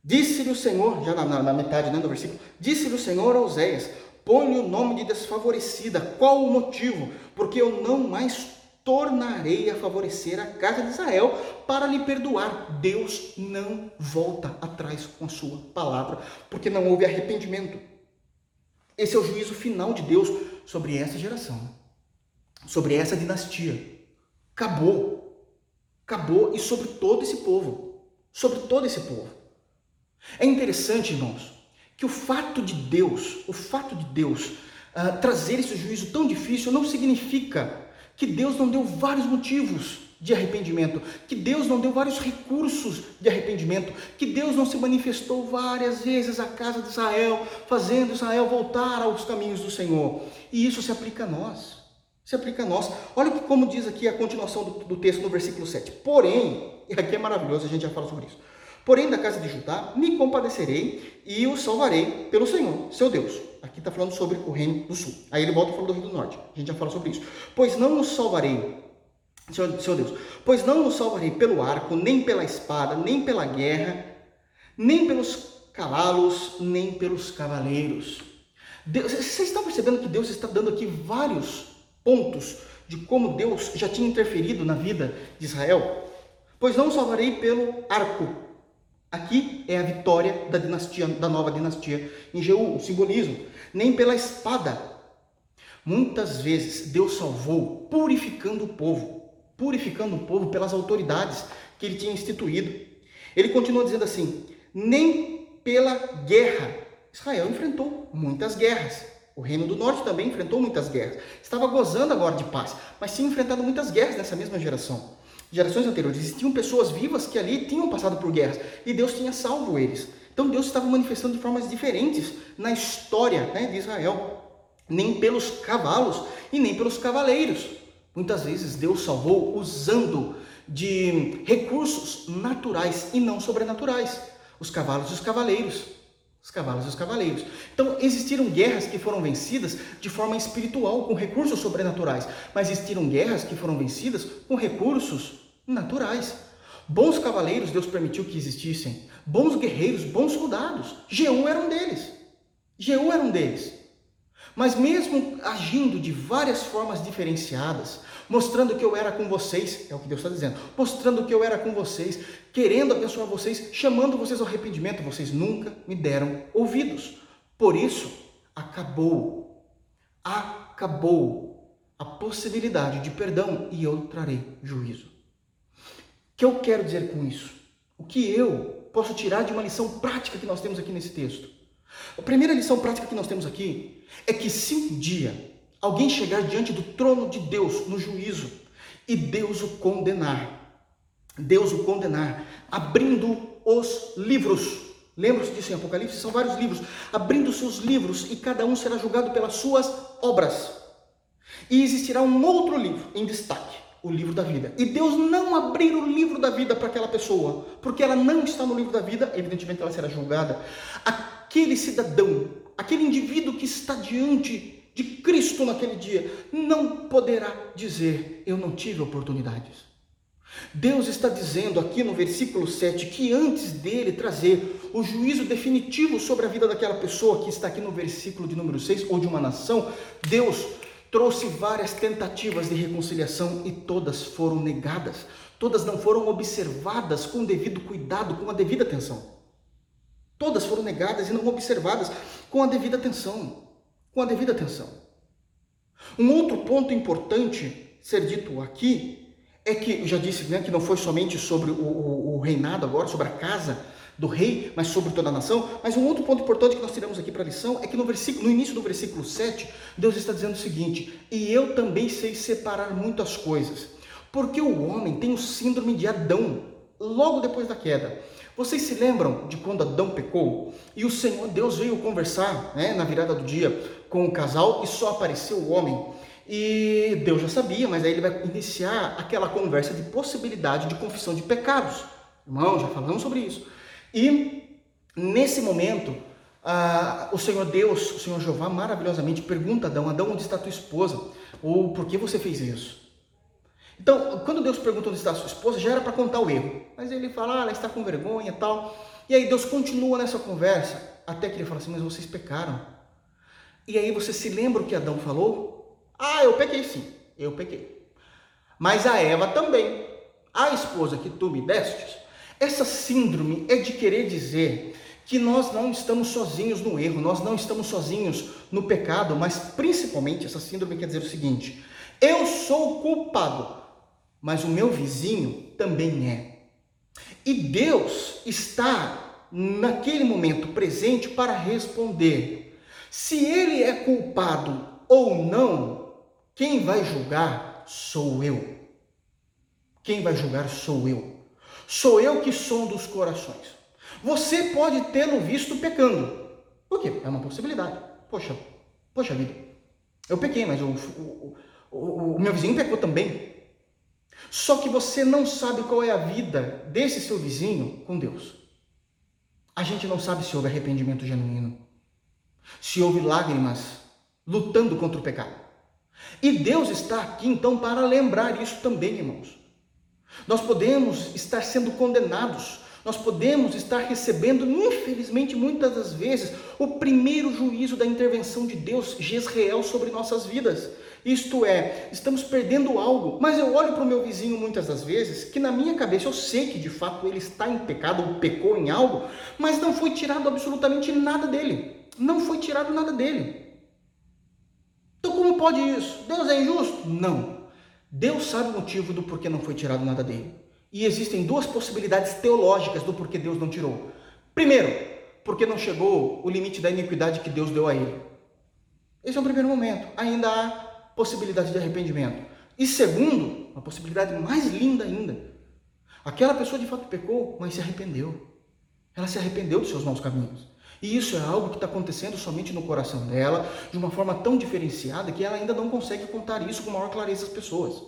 Disse-lhe o Senhor, já na, na, metade né, do versículo, disse-lhe o Senhor a Oséias, põe o nome de desfavorecida. Qual o motivo? Porque eu não mais tornarei a favorecer a casa de Israel para lhe perdoar. Deus não volta atrás com a sua palavra, porque não houve arrependimento. Esse é o juízo final de Deus sobre essa geração, sobre essa dinastia. Acabou. Acabou e sobre todo esse povo. Sobre todo esse povo. É interessante, irmãos, que o fato de Deus, o fato de Deus uh, trazer esse juízo tão difícil não significa que Deus não deu vários motivos de arrependimento, que Deus não deu vários recursos de arrependimento, que Deus não se manifestou várias vezes à casa de Israel, fazendo Israel voltar aos caminhos do Senhor. E isso se aplica a nós. Se aplica a nós. Olha que como diz aqui a continuação do, do texto no versículo 7. Porém, e aqui é maravilhoso, a gente já fala sobre isso. Porém, da casa de Judá me compadecerei e o salvarei pelo Senhor, seu Deus. Aqui está falando sobre o reino do sul. Aí ele volta e fala do reino do norte. A gente já fala sobre isso. Pois não nos salvarei, Senhor, Senhor Deus, pois não nos salvarei pelo arco, nem pela espada, nem pela guerra, nem pelos cavalos, nem pelos cavaleiros. Deus, vocês estão percebendo que Deus está dando aqui vários pontos de como Deus já tinha interferido na vida de Israel? Pois não salvarei pelo arco, Aqui é a vitória da dinastia, da nova dinastia em Jeú, o simbolismo, nem pela espada. Muitas vezes Deus salvou purificando o povo, purificando o povo pelas autoridades que ele tinha instituído. Ele continua dizendo assim: nem pela guerra. Israel enfrentou muitas guerras. O Reino do Norte também enfrentou muitas guerras. Estava gozando agora de paz, mas tinha enfrentado muitas guerras nessa mesma geração gerações anteriores, existiam pessoas vivas que ali tinham passado por guerras e Deus tinha salvo eles. Então Deus estava manifestando de formas diferentes na história né, de Israel, nem pelos cavalos e nem pelos cavaleiros. Muitas vezes Deus salvou usando de recursos naturais e não sobrenaturais, os cavalos e os cavaleiros. Os cavalos e os cavaleiros. Então, existiram guerras que foram vencidas de forma espiritual, com recursos sobrenaturais, mas existiram guerras que foram vencidas com recursos naturais. Bons cavaleiros Deus permitiu que existissem, bons guerreiros, bons soldados. Jeú era um deles. Jeú era um deles. Mas mesmo agindo de várias formas diferenciadas, mostrando que eu era com vocês, é o que Deus está dizendo, mostrando que eu era com vocês, querendo abençoar vocês, chamando vocês ao arrependimento, vocês nunca me deram ouvidos. Por isso, acabou, acabou a possibilidade de perdão e eu trarei juízo. O que eu quero dizer com isso? O que eu posso tirar de uma lição prática que nós temos aqui nesse texto? A primeira lição prática que nós temos aqui é que se um dia alguém chegar diante do trono de Deus no juízo e Deus o condenar, Deus o condenar, abrindo os livros. Lembra-se disso em Apocalipse? São vários livros. Abrindo seus livros e cada um será julgado pelas suas obras. E existirá um outro livro em destaque, o livro da vida. E Deus não abrir o livro da vida para aquela pessoa, porque ela não está no livro da vida, evidentemente ela será julgada. Aquele cidadão, aquele indivíduo que está diante de Cristo naquele dia, não poderá dizer: Eu não tive oportunidades. Deus está dizendo aqui no versículo 7 que antes dele trazer o juízo definitivo sobre a vida daquela pessoa que está aqui no versículo de número 6, ou de uma nação, Deus trouxe várias tentativas de reconciliação e todas foram negadas. Todas não foram observadas com devido cuidado, com a devida atenção. Todas foram negadas e não observadas com a devida atenção. Com a devida atenção. Um outro ponto importante ser dito aqui é que, eu já disse né, que não foi somente sobre o, o, o reinado agora, sobre a casa do rei, mas sobre toda a nação. Mas um outro ponto importante que nós tiramos aqui para a lição é que no, versículo, no início do versículo 7, Deus está dizendo o seguinte: E eu também sei separar muitas coisas, porque o homem tem o síndrome de Adão, logo depois da queda. Vocês se lembram de quando Adão pecou e o Senhor Deus veio conversar né, na virada do dia com o casal e só apareceu o homem? E Deus já sabia, mas aí ele vai iniciar aquela conversa de possibilidade de confissão de pecados. Irmão, já falamos sobre isso. E nesse momento, ah, o Senhor Deus, o Senhor Jeová, maravilhosamente pergunta a Adão: Adão, onde está tua esposa? Ou por que você fez isso? Então, quando Deus pergunta onde está a sua esposa, já era para contar o erro. Mas ele fala, ah, ela está com vergonha e tal. E aí Deus continua nessa conversa, até que ele fala assim: Mas vocês pecaram. E aí você se lembra o que Adão falou? Ah, eu pequei sim, eu pequei. Mas a Eva também. A esposa que tu me destes, essa síndrome é de querer dizer que nós não estamos sozinhos no erro, nós não estamos sozinhos no pecado, mas principalmente essa síndrome quer dizer o seguinte: eu sou culpado, mas o meu vizinho também é. E Deus está naquele momento presente para responder. Se ele é culpado ou não, quem vai julgar sou eu. Quem vai julgar sou eu. Sou eu que sondo os corações. Você pode tê-lo visto pecando. Por quê? É uma possibilidade. Poxa, poxa vida. Eu pequei, mas o, o, o, o meu vizinho pecou também. Só que você não sabe qual é a vida desse seu vizinho com Deus. A gente não sabe se houve arrependimento genuíno, se houve lágrimas lutando contra o pecado. E Deus está aqui então para lembrar isso também, irmãos. Nós podemos estar sendo condenados, nós podemos estar recebendo, infelizmente, muitas das vezes, o primeiro juízo da intervenção de Deus, Jezreel, sobre nossas vidas. Isto é, estamos perdendo algo, mas eu olho para o meu vizinho muitas das vezes, que na minha cabeça eu sei que de fato ele está em pecado ou pecou em algo, mas não foi tirado absolutamente nada dele. Não foi tirado nada dele. Então, como pode isso? Deus é injusto? Não. Deus sabe o motivo do porquê não foi tirado nada dele. E existem duas possibilidades teológicas do porquê Deus não tirou. Primeiro, porque não chegou o limite da iniquidade que Deus deu a ele. Esse é o primeiro momento. Ainda há possibilidade de arrependimento. E segundo, uma possibilidade mais linda ainda. Aquela pessoa de fato pecou, mas se arrependeu. Ela se arrependeu dos seus maus caminhos. E isso é algo que está acontecendo somente no coração dela, de uma forma tão diferenciada que ela ainda não consegue contar isso com maior clareza às pessoas.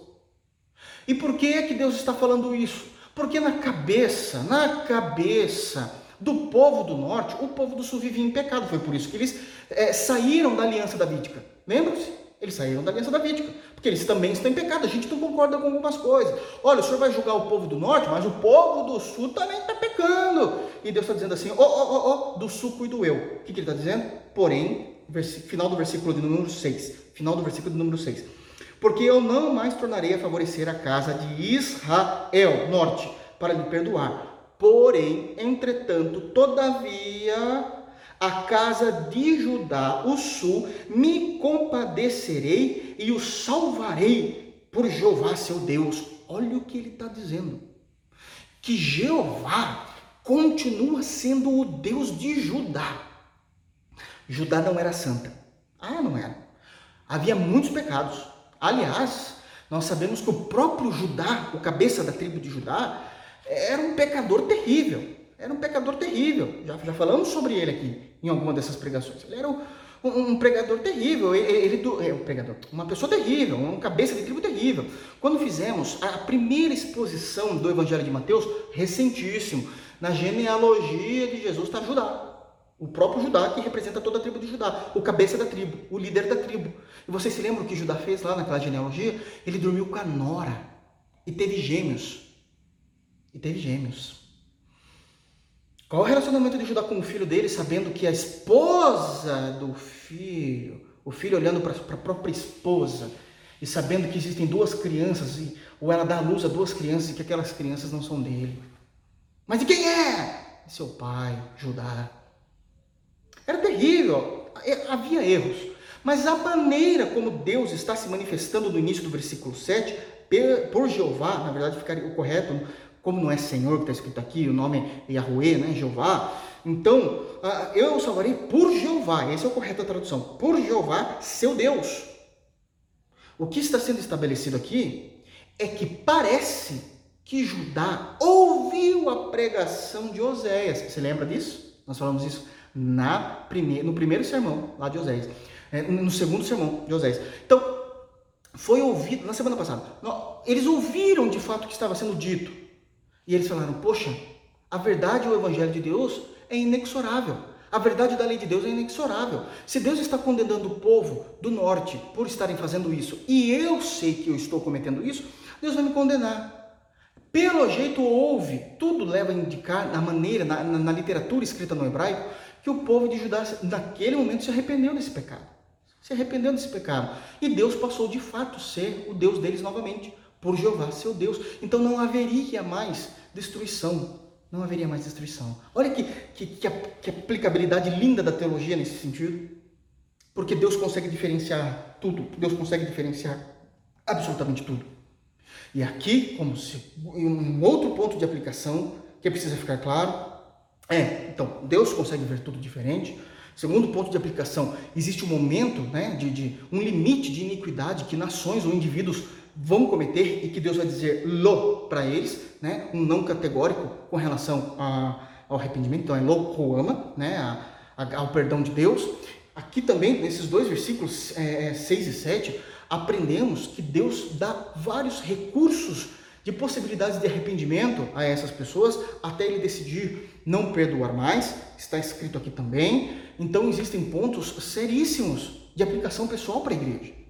E por que é que Deus está falando isso? Porque na cabeça, na cabeça do povo do norte, o povo do sul vivia em pecado. Foi por isso que eles é, saíram da aliança davídica. Lembra-se? Eles saíram da aliança davídica, porque eles também estão em pecado. A gente não concorda com algumas coisas. Olha, o senhor vai julgar o povo do norte, mas o povo do sul também está pecando. E Deus está dizendo assim: ó, ó, ó, do sul cuido eu. O que, que ele está dizendo? Porém, final do versículo de número 6. Final do versículo de número 6. Porque eu não mais tornarei a favorecer a casa de Israel, norte, para lhe perdoar. Porém, entretanto, todavia a casa de Judá, o sul, me compadecerei e o salvarei por Jeová seu Deus. Olha o que ele está dizendo. que Jeová continua sendo o Deus de Judá. Judá não era santa. Ah, não era. Havia muitos pecados. Aliás, nós sabemos que o próprio Judá, o cabeça da tribo de Judá, era um pecador terrível. Era um pecador terrível. Já, já falamos sobre ele aqui em alguma dessas pregações. Ele era um, um, pregador terrível, ele, ele é, um pregador, uma pessoa terrível, um cabeça de tribo terrível. Quando fizemos a primeira exposição do Evangelho de Mateus, recentíssimo, na genealogia de Jesus está Judá. O próprio Judá que representa toda a tribo de Judá, o cabeça da tribo, o líder da tribo. E vocês se lembram o que Judá fez lá naquela genealogia? Ele dormiu com a nora e teve gêmeos. E teve gêmeos. Qual o relacionamento de Judá com o filho dele, sabendo que a esposa do filho, o filho olhando para a própria esposa e sabendo que existem duas crianças, e, ou ela dá à luz a duas crianças e que aquelas crianças não são dele. Mas de quem é? Seu pai, Judá. Era terrível, é, havia erros. Mas a maneira como Deus está se manifestando no início do versículo 7, por Jeová, na verdade ficaria o correto, como não é Senhor que está escrito aqui, o nome é Yahweh, né, Jeová. Então, eu salvarei por Jeová, essa é a correta tradução, por Jeová, seu Deus. O que está sendo estabelecido aqui é que parece que Judá ouviu a pregação de Oséias. Você lembra disso? Nós falamos isso na no primeiro sermão lá de Oséias, é, no segundo sermão de Oséias. Então, foi ouvido, na semana passada, eles ouviram de fato o que estava sendo dito. E eles falaram: Poxa, a verdade o Evangelho de Deus é inexorável. A verdade da lei de Deus é inexorável. Se Deus está condenando o povo do norte por estarem fazendo isso, e eu sei que eu estou cometendo isso, Deus vai me condenar. Pelo jeito houve, tudo leva a indicar, na maneira, na, na, na literatura escrita no hebraico, que o povo de Judá, naquele momento, se arrependeu desse pecado. Se arrependeu desse pecado. E Deus passou de fato ser o Deus deles novamente, por Jeová, seu Deus. Então não haveria mais destruição. Não haveria mais destruição. Olha que, que, que, que aplicabilidade linda da teologia nesse sentido. Porque Deus consegue diferenciar tudo. Deus consegue diferenciar absolutamente tudo. E aqui, como se um outro ponto de aplicação que precisa ficar claro, é, então, Deus consegue ver tudo diferente. Segundo ponto de aplicação, existe um momento, né, de, de um limite de iniquidade que nações ou indivíduos vão cometer e que Deus vai dizer lo para eles, né, um não categórico com relação a, ao arrependimento, então é lo koama, né, a, a, ao perdão de Deus. Aqui também, nesses dois versículos é, 6 é, e 7, aprendemos que Deus dá vários recursos de possibilidades de arrependimento a essas pessoas até ele decidir não perdoar mais, está escrito aqui também. Então existem pontos seríssimos de aplicação pessoal para a igreja.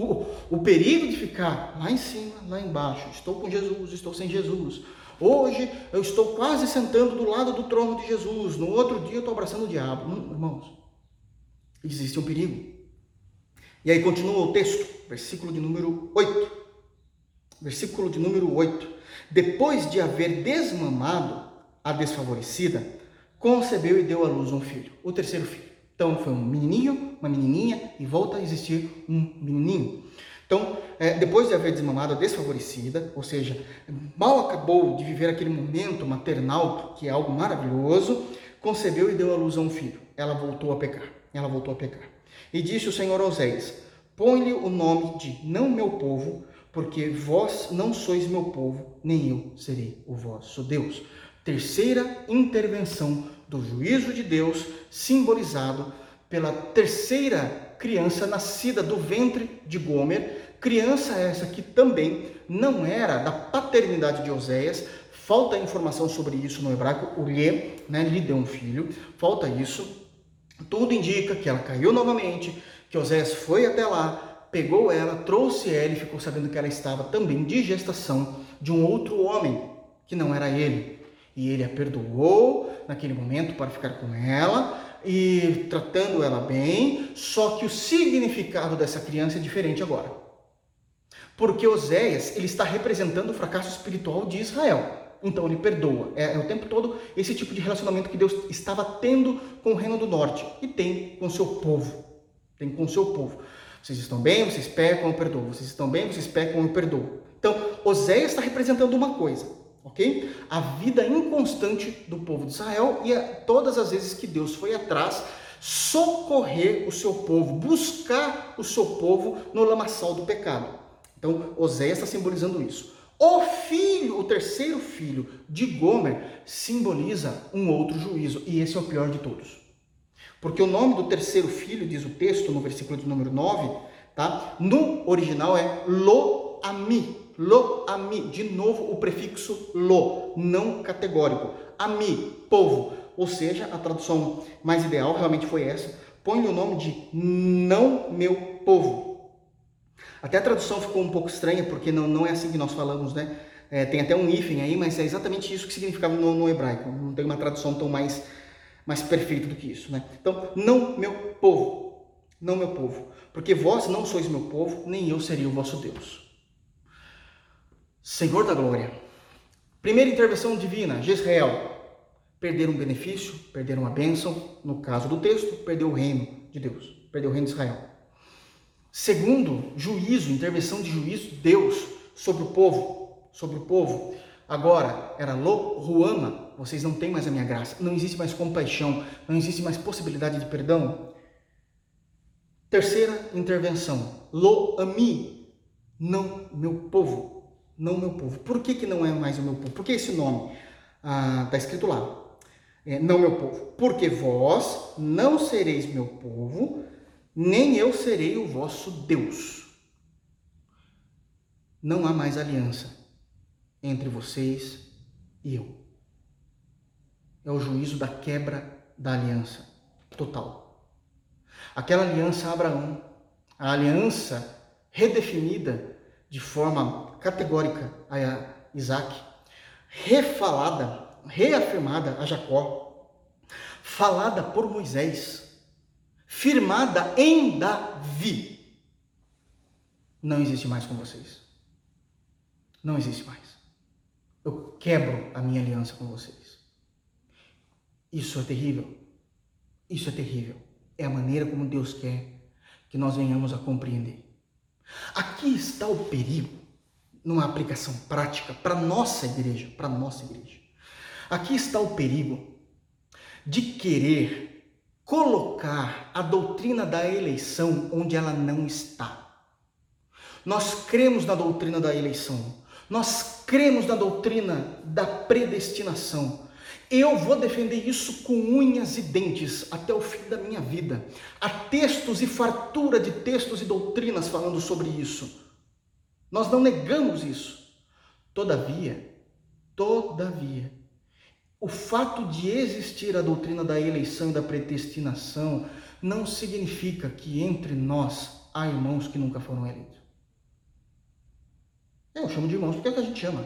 O, o perigo de ficar lá em cima, lá embaixo, estou com Jesus, estou sem Jesus. Hoje eu estou quase sentando do lado do trono de Jesus, no outro dia eu estou abraçando o diabo. Não, irmãos, existe um perigo. E aí continua o texto, versículo de número 8 versículo de número 8. Depois de haver desmamado a desfavorecida, concebeu e deu à luz um filho, o terceiro filho. Então foi um menininho, uma menininha e volta a existir um menininho. Então, é, depois de haver desmamado a desfavorecida, ou seja, mal acabou de viver aquele momento maternal, que é algo maravilhoso, concebeu e deu à luz a um filho. Ela voltou a pecar. Ela voltou a pecar. E disse o Senhor Oséias: Põe-lhe o nome de não meu povo, porque vós não sois meu povo, nem eu serei o vosso Deus. Terceira intervenção do juízo de Deus, simbolizado pela terceira criança nascida do ventre de Gomer, criança essa que também não era da paternidade de Oséias, falta informação sobre isso no hebraico, o né, lhe deu um filho, falta isso, tudo indica que ela caiu novamente, que Oséias foi até lá, pegou ela, trouxe ela e ficou sabendo que ela estava também de gestação de um outro homem, que não era ele. E ele a perdoou naquele momento para ficar com ela e tratando ela bem, só que o significado dessa criança é diferente agora. Porque Oséias, ele está representando o fracasso espiritual de Israel. Então ele perdoa. É, é o tempo todo esse tipo de relacionamento que Deus estava tendo com o reino do norte e tem com o seu povo. Tem com o seu povo. Vocês estão bem, vocês pecam, eu perdoo. Vocês estão bem, vocês pecam, eu perdoo. Então, Oséias está representando uma coisa. Ok? A vida inconstante do povo de Israel e a, todas as vezes que Deus foi atrás socorrer o seu povo, buscar o seu povo no lamaçal do pecado. Então, Oséias está simbolizando isso. O filho, o terceiro filho de Gomer, simboliza um outro juízo, e esse é o pior de todos. Porque o nome do terceiro filho, diz o texto no versículo de número 9, tá? No original é Lo-Ami. Lo-Ami. De novo o prefixo lo, não categórico. Ami, povo. Ou seja, a tradução mais ideal realmente foi essa. Põe o nome de não meu povo. Até a tradução ficou um pouco estranha, porque não, não é assim que nós falamos, né? É, tem até um hífen aí, mas é exatamente isso que significava no, no hebraico. Não tem uma tradução tão mais mais perfeito do que isso, né? Então, não meu povo, não meu povo, porque vós não sois meu povo, nem eu seria o vosso Deus. Senhor da glória. Primeira intervenção divina, Jezreel. Perderam um benefício, perderam uma bênção, no caso do texto, perdeu o reino de Deus, perdeu o reino de Israel. Segundo, juízo, intervenção de juízo, Deus sobre o povo, sobre o povo. Agora, era Lo Ruama, vocês não têm mais a minha graça, não existe mais compaixão, não existe mais possibilidade de perdão. Terceira intervenção, Lo Ami, não meu povo, não meu povo. Por que, que não é mais o meu povo? Por que esse nome? Está ah, escrito lá, é, não meu povo. Porque vós não sereis meu povo, nem eu serei o vosso Deus. Não há mais aliança entre vocês e eu. É o juízo da quebra da aliança total. Aquela aliança Abraão, a aliança redefinida de forma categórica a Isaac, refalada, reafirmada a Jacó, falada por Moisés, firmada em Davi, não existe mais com vocês. Não existe mais eu quebro a minha aliança com vocês. Isso é terrível. Isso é terrível. É a maneira como Deus quer que nós venhamos a compreender. Aqui está o perigo numa aplicação prática para nossa igreja, para nossa igreja. Aqui está o perigo de querer colocar a doutrina da eleição onde ela não está. Nós cremos na doutrina da eleição, nós cremos na doutrina da predestinação. Eu vou defender isso com unhas e dentes até o fim da minha vida. Há textos e fartura de textos e doutrinas falando sobre isso. Nós não negamos isso. Todavia, todavia, o fato de existir a doutrina da eleição e da predestinação não significa que entre nós há irmãos que nunca foram eleitos. Eu chamo de irmãos porque é que a gente chama.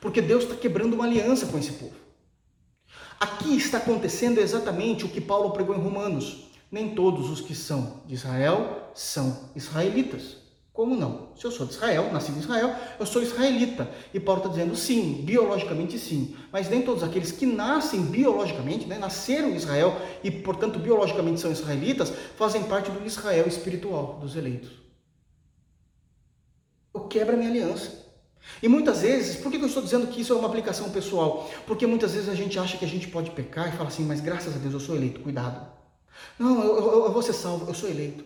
Porque Deus está quebrando uma aliança com esse povo. Aqui está acontecendo exatamente o que Paulo pregou em Romanos. Nem todos os que são de Israel são israelitas. Como não? Se eu sou de Israel, nasci em Israel, eu sou israelita. E Paulo está dizendo sim, biologicamente sim. Mas nem todos aqueles que nascem biologicamente, né, nasceram em Israel e, portanto, biologicamente são israelitas, fazem parte do Israel espiritual, dos eleitos eu quebro a minha aliança. E muitas vezes, por que eu estou dizendo que isso é uma aplicação pessoal? Porque muitas vezes a gente acha que a gente pode pecar e fala assim, mas graças a Deus eu sou eleito, cuidado. Não, eu, eu, eu vou ser salvo, eu sou eleito.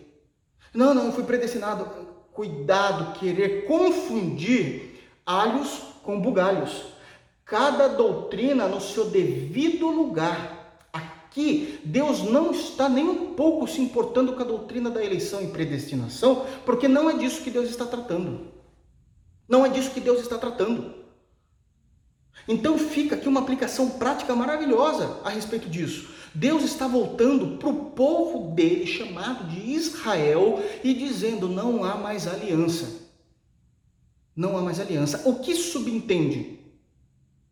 Não, não, eu fui predestinado. Cuidado, querer confundir alhos com bugalhos. Cada doutrina no seu devido lugar. Aqui, Deus não está nem um pouco se importando com a doutrina da eleição e predestinação, porque não é disso que Deus está tratando. Não é disso que Deus está tratando. Então fica aqui uma aplicação prática maravilhosa a respeito disso. Deus está voltando para o povo dele, chamado de Israel, e dizendo: não há mais aliança. Não há mais aliança. O que subentende?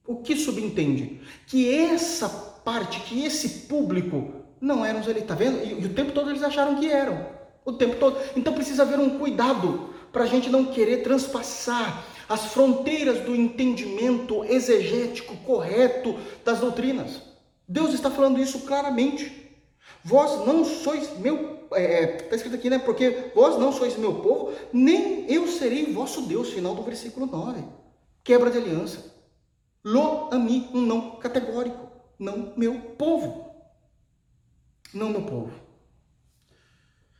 O que subentende? Que essa parte, que esse público não eram os eleitos. Está vendo? E, e o tempo todo eles acharam que eram. O tempo todo. Então precisa haver um cuidado para a gente não querer transpassar as fronteiras do entendimento exegético correto das doutrinas. Deus está falando isso claramente. Vós não sois meu. Está é, tá escrito aqui, né? Porque vós não sois meu povo, nem eu serei vosso Deus. Final do versículo 9. quebra de aliança. Lo ami, um não categórico. Não meu povo. Não meu povo.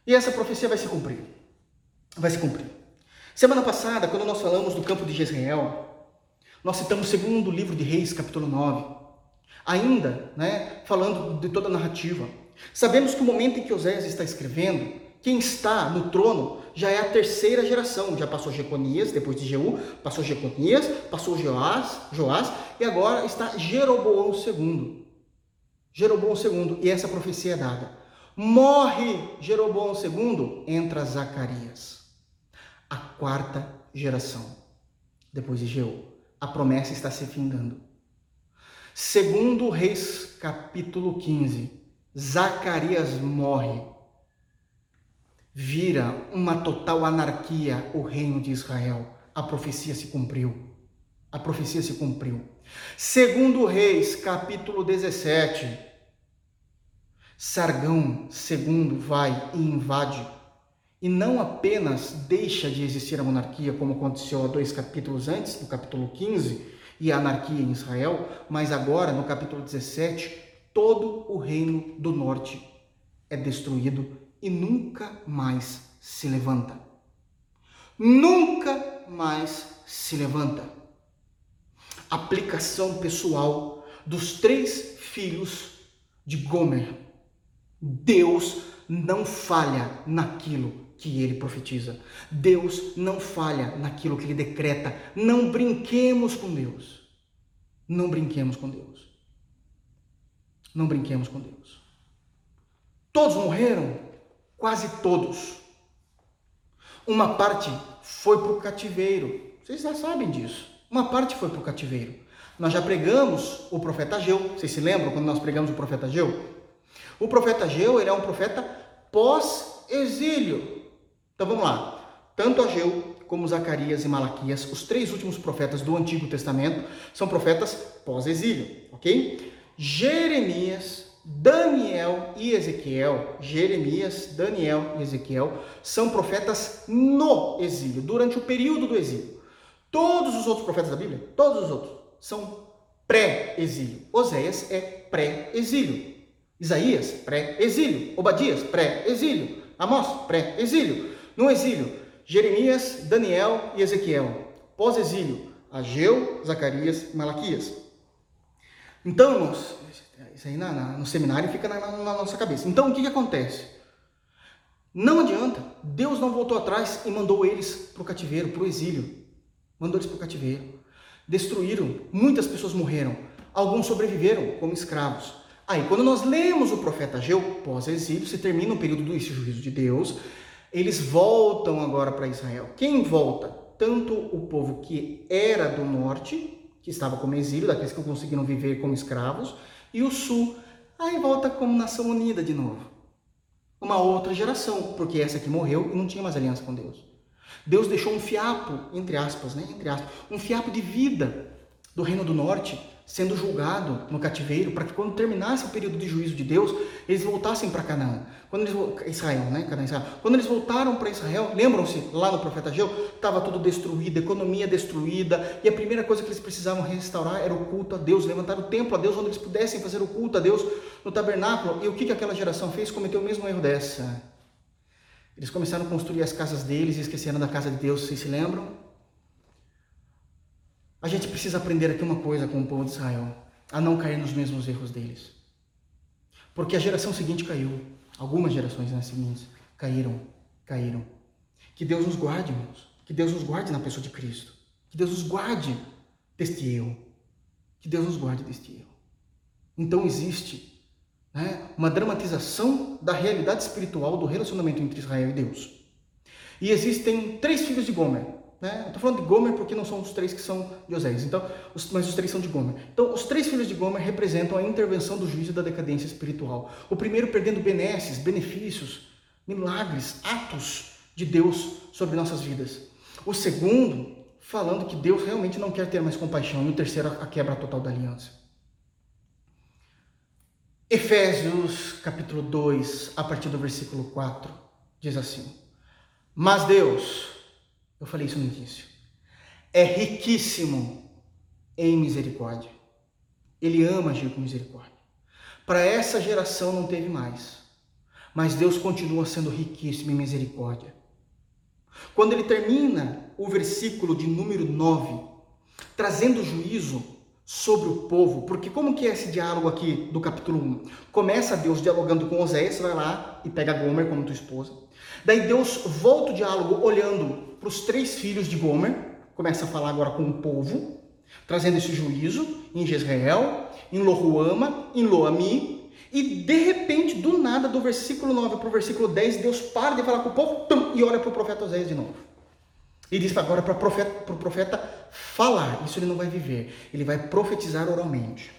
E essa profecia vai se cumprir. Vai se cumprir. Semana passada, quando nós falamos do campo de Jezreel, nós citamos o segundo livro de Reis, capítulo 9. Ainda, né, falando de toda a narrativa. Sabemos que o momento em que Oséias está escrevendo, quem está no trono já é a terceira geração. Já passou Jeconias, depois de Jeú, passou Jeconias, passou Joás, Joás e agora está Jeroboão II. Jeroboão II, e essa profecia é dada. Morre Jeroboão II, entra Zacarias, a quarta geração, depois de Jeú. A promessa está se findando. Segundo Reis, capítulo 15, Zacarias morre vira uma total anarquia o reino de Israel. A profecia se cumpriu. A profecia se cumpriu. Segundo Reis, capítulo 17. Sargão II vai e invade e não apenas deixa de existir a monarquia, como aconteceu há dois capítulos antes, no capítulo 15, e a anarquia em Israel, mas agora, no capítulo 17, todo o reino do norte é destruído e nunca mais se levanta. Nunca mais se levanta. Aplicação pessoal dos três filhos de Gomer. Deus não falha naquilo que ele profetiza. Deus não falha naquilo que ele decreta. Não brinquemos com Deus. Não brinquemos com Deus. Não brinquemos com Deus. Todos morreram? Quase todos. Uma parte foi para o cativeiro. Vocês já sabem disso. Uma parte foi para o cativeiro. Nós já pregamos o profeta Ageu. Vocês se lembram quando nós pregamos o profeta Ageu? O profeta Ageu, ele é um profeta pós-exílio. Então vamos lá. Tanto Ageu como Zacarias e Malaquias, os três últimos profetas do Antigo Testamento, são profetas pós-exílio, ok? Jeremias Daniel e Ezequiel, Jeremias, Daniel e Ezequiel, são profetas no exílio, durante o período do exílio. Todos os outros profetas da Bíblia, todos os outros, são pré-exílio. Oséias é pré-exílio. Isaías, pré-exílio. Obadias, pré-exílio. Amós, pré-exílio. No exílio, Jeremias, Daniel e Ezequiel. Pós-exílio, Ageu, Zacarias e Malaquias. Então, isso aí na, na, no seminário fica na, na, nossa cabeça. Então o que, que acontece? Não adianta. Deus não voltou atrás e mandou eles para o cativeiro, para o exílio. Mandou eles para o cativeiro. Destruíram. Muitas pessoas morreram. Alguns sobreviveram como escravos. Aí, quando nós lemos o profeta Ageu, pós-exílio, se termina o período do juízo de Deus, eles voltam agora para Israel. Quem volta? Tanto o povo que era do norte, que estava como exílio, daqueles que conseguiram viver como escravos, e o Sul. Aí volta como nação unida de novo. Uma outra geração, porque essa que morreu e não tinha mais aliança com Deus. Deus deixou um fiapo, entre aspas, né? Entre aspas, um fiapo de vida do Reino do Norte sendo julgado no cativeiro, para que quando terminasse o período de juízo de Deus, eles voltassem para Canaã. Quando eles Israel, né? Canaã, Israel. Quando eles voltaram para Israel, lembram-se lá no profeta Ageu, estava tudo destruído, economia destruída, e a primeira coisa que eles precisavam restaurar era o culto a Deus, levantar o templo a Deus onde eles pudessem fazer o culto a Deus no tabernáculo. E o que que aquela geração fez? Cometeu o mesmo erro dessa. Eles começaram a construir as casas deles e esqueceram da casa de Deus, vocês se lembram? A gente precisa aprender aqui uma coisa com o povo de Israel: a não cair nos mesmos erros deles. Porque a geração seguinte caiu, algumas gerações né, seguintes caíram, caíram. Que Deus nos guarde, irmãos. Que Deus nos guarde na pessoa de Cristo. Que Deus nos guarde deste erro. Que Deus nos guarde deste erro. Então existe né, uma dramatização da realidade espiritual do relacionamento entre Israel e Deus. E existem três filhos de Gomer. Né? Estou falando de Gomer porque não são os três que são de Oséias, então, os, mas os três são de Gomer. Então, os três filhos de Gomer representam a intervenção do juízo da decadência espiritual. O primeiro perdendo benesses, benefícios, milagres, atos de Deus sobre nossas vidas. O segundo falando que Deus realmente não quer ter mais compaixão. E o terceiro, a quebra total da aliança. Efésios capítulo 2, a partir do versículo 4, diz assim: Mas Deus eu falei isso no início. É riquíssimo em misericórdia. Ele ama agir com misericórdia. Para essa geração não teve mais, mas Deus continua sendo riquíssimo em misericórdia. Quando ele termina o versículo de número 9, trazendo juízo sobre o povo, porque como que é esse diálogo aqui do capítulo 1? Começa Deus dialogando com Oséias, vai lá e pega Gomer como tua esposa. Daí Deus volta o diálogo olhando para os três filhos de Gomer, começa a falar agora com o povo, trazendo esse juízo em Jezreel, em Lohuama, em Loami, e de repente, do nada, do versículo 9 para o versículo 10, Deus para de falar com o povo tum, e olha para o profeta Oséias de novo. E diz agora para o profeta, profeta falar. Isso ele não vai viver. Ele vai profetizar oralmente.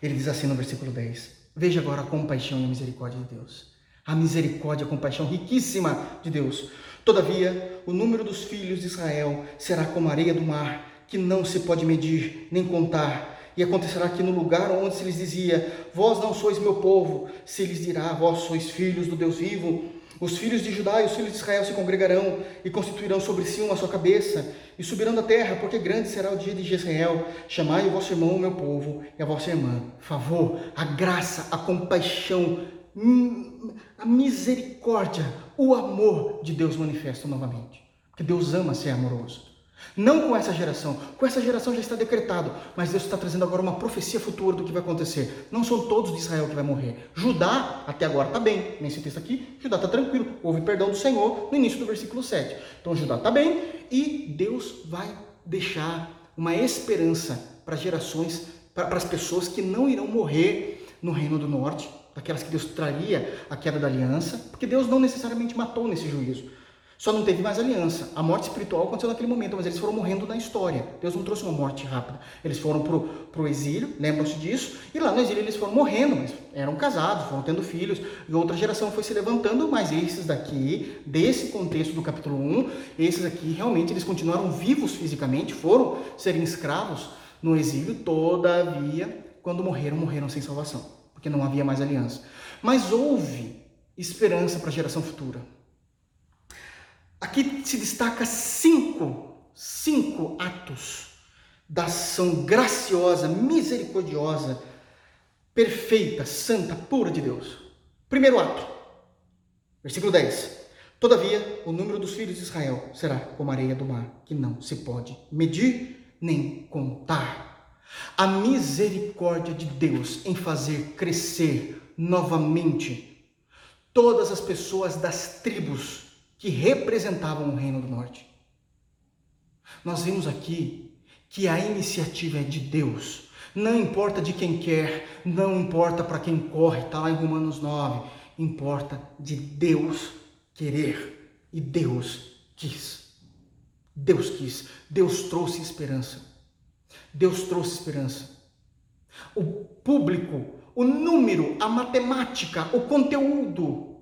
Ele diz assim no versículo 10: Veja agora a compaixão e a misericórdia de Deus. A misericórdia a compaixão riquíssima de Deus. Todavia, o número dos filhos de Israel será como a areia do mar, que não se pode medir nem contar. E acontecerá que no lugar onde se lhes dizia: Vós não sois meu povo, se lhes dirá: Vós sois filhos do Deus vivo os filhos de Judá e os filhos de Israel se congregarão e constituirão sobre si uma sua cabeça e subirão da terra, porque grande será o dia de Jezreel. Chamai o vosso irmão, o meu povo, e a vossa irmã. Favor, a graça, a compaixão, a misericórdia, o amor de Deus manifesto novamente. Porque Deus ama ser amoroso. Não com essa geração, com essa geração já está decretado, mas Deus está trazendo agora uma profecia futura do que vai acontecer. Não são todos de Israel que vai morrer. Judá, até agora está bem, nesse texto aqui, Judá está tranquilo, houve perdão do Senhor no início do versículo 7. Então Judá está bem e Deus vai deixar uma esperança para gerações, para as pessoas que não irão morrer no reino do norte, daquelas que Deus traria a queda da aliança, porque Deus não necessariamente matou nesse juízo. Só não teve mais aliança. A morte espiritual aconteceu naquele momento, mas eles foram morrendo na história. Deus não trouxe uma morte rápida. Eles foram para o exílio, lembram-se disso, e lá no exílio eles foram morrendo, mas eram casados, foram tendo filhos, e outra geração foi se levantando, mas esses daqui, desse contexto do capítulo 1, esses aqui realmente eles continuaram vivos fisicamente, foram serem escravos no exílio, todavia, quando morreram, morreram sem salvação, porque não havia mais aliança. Mas houve esperança para a geração futura. Aqui se destaca cinco, cinco atos da ação graciosa, misericordiosa, perfeita, santa, pura de Deus. Primeiro ato, versículo 10. Todavia, o número dos filhos de Israel será como a areia do mar, que não se pode medir nem contar. A misericórdia de Deus em fazer crescer novamente todas as pessoas das tribos que representavam o Reino do Norte. Nós vimos aqui que a iniciativa é de Deus. Não importa de quem quer, não importa para quem corre, está lá em Romanos 9. Importa de Deus querer. E Deus quis. Deus quis. Deus trouxe esperança. Deus trouxe esperança. O público, o número, a matemática, o conteúdo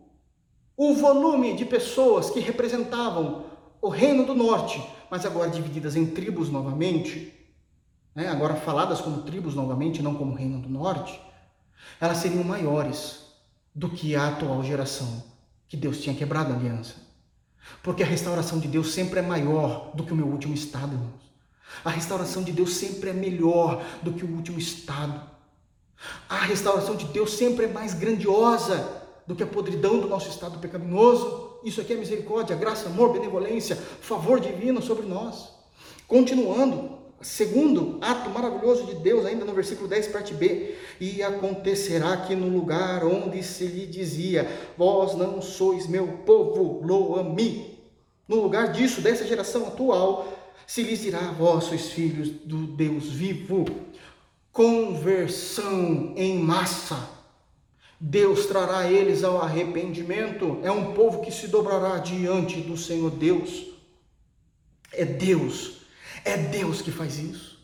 o volume de pessoas que representavam o reino do norte, mas agora divididas em tribos novamente, né? agora faladas como tribos novamente, não como reino do norte, elas seriam maiores do que a atual geração, que Deus tinha quebrado a aliança. Porque a restauração de Deus sempre é maior do que o meu último estado, irmãos. A restauração de Deus sempre é melhor do que o último estado. A restauração de Deus sempre é mais grandiosa do que a podridão do nosso estado pecaminoso. Isso aqui é misericórdia, graça, amor, benevolência, favor divino sobre nós. Continuando, segundo ato maravilhoso de Deus, ainda no versículo 10, parte B: E acontecerá que no lugar onde se lhe dizia, Vós não sois meu povo, loami. No lugar disso, dessa geração atual, se lhes dirá, sois filhos do Deus vivo. Conversão em massa Deus trará eles ao arrependimento. É um povo que se dobrará diante do Senhor Deus. É Deus, é Deus que faz isso.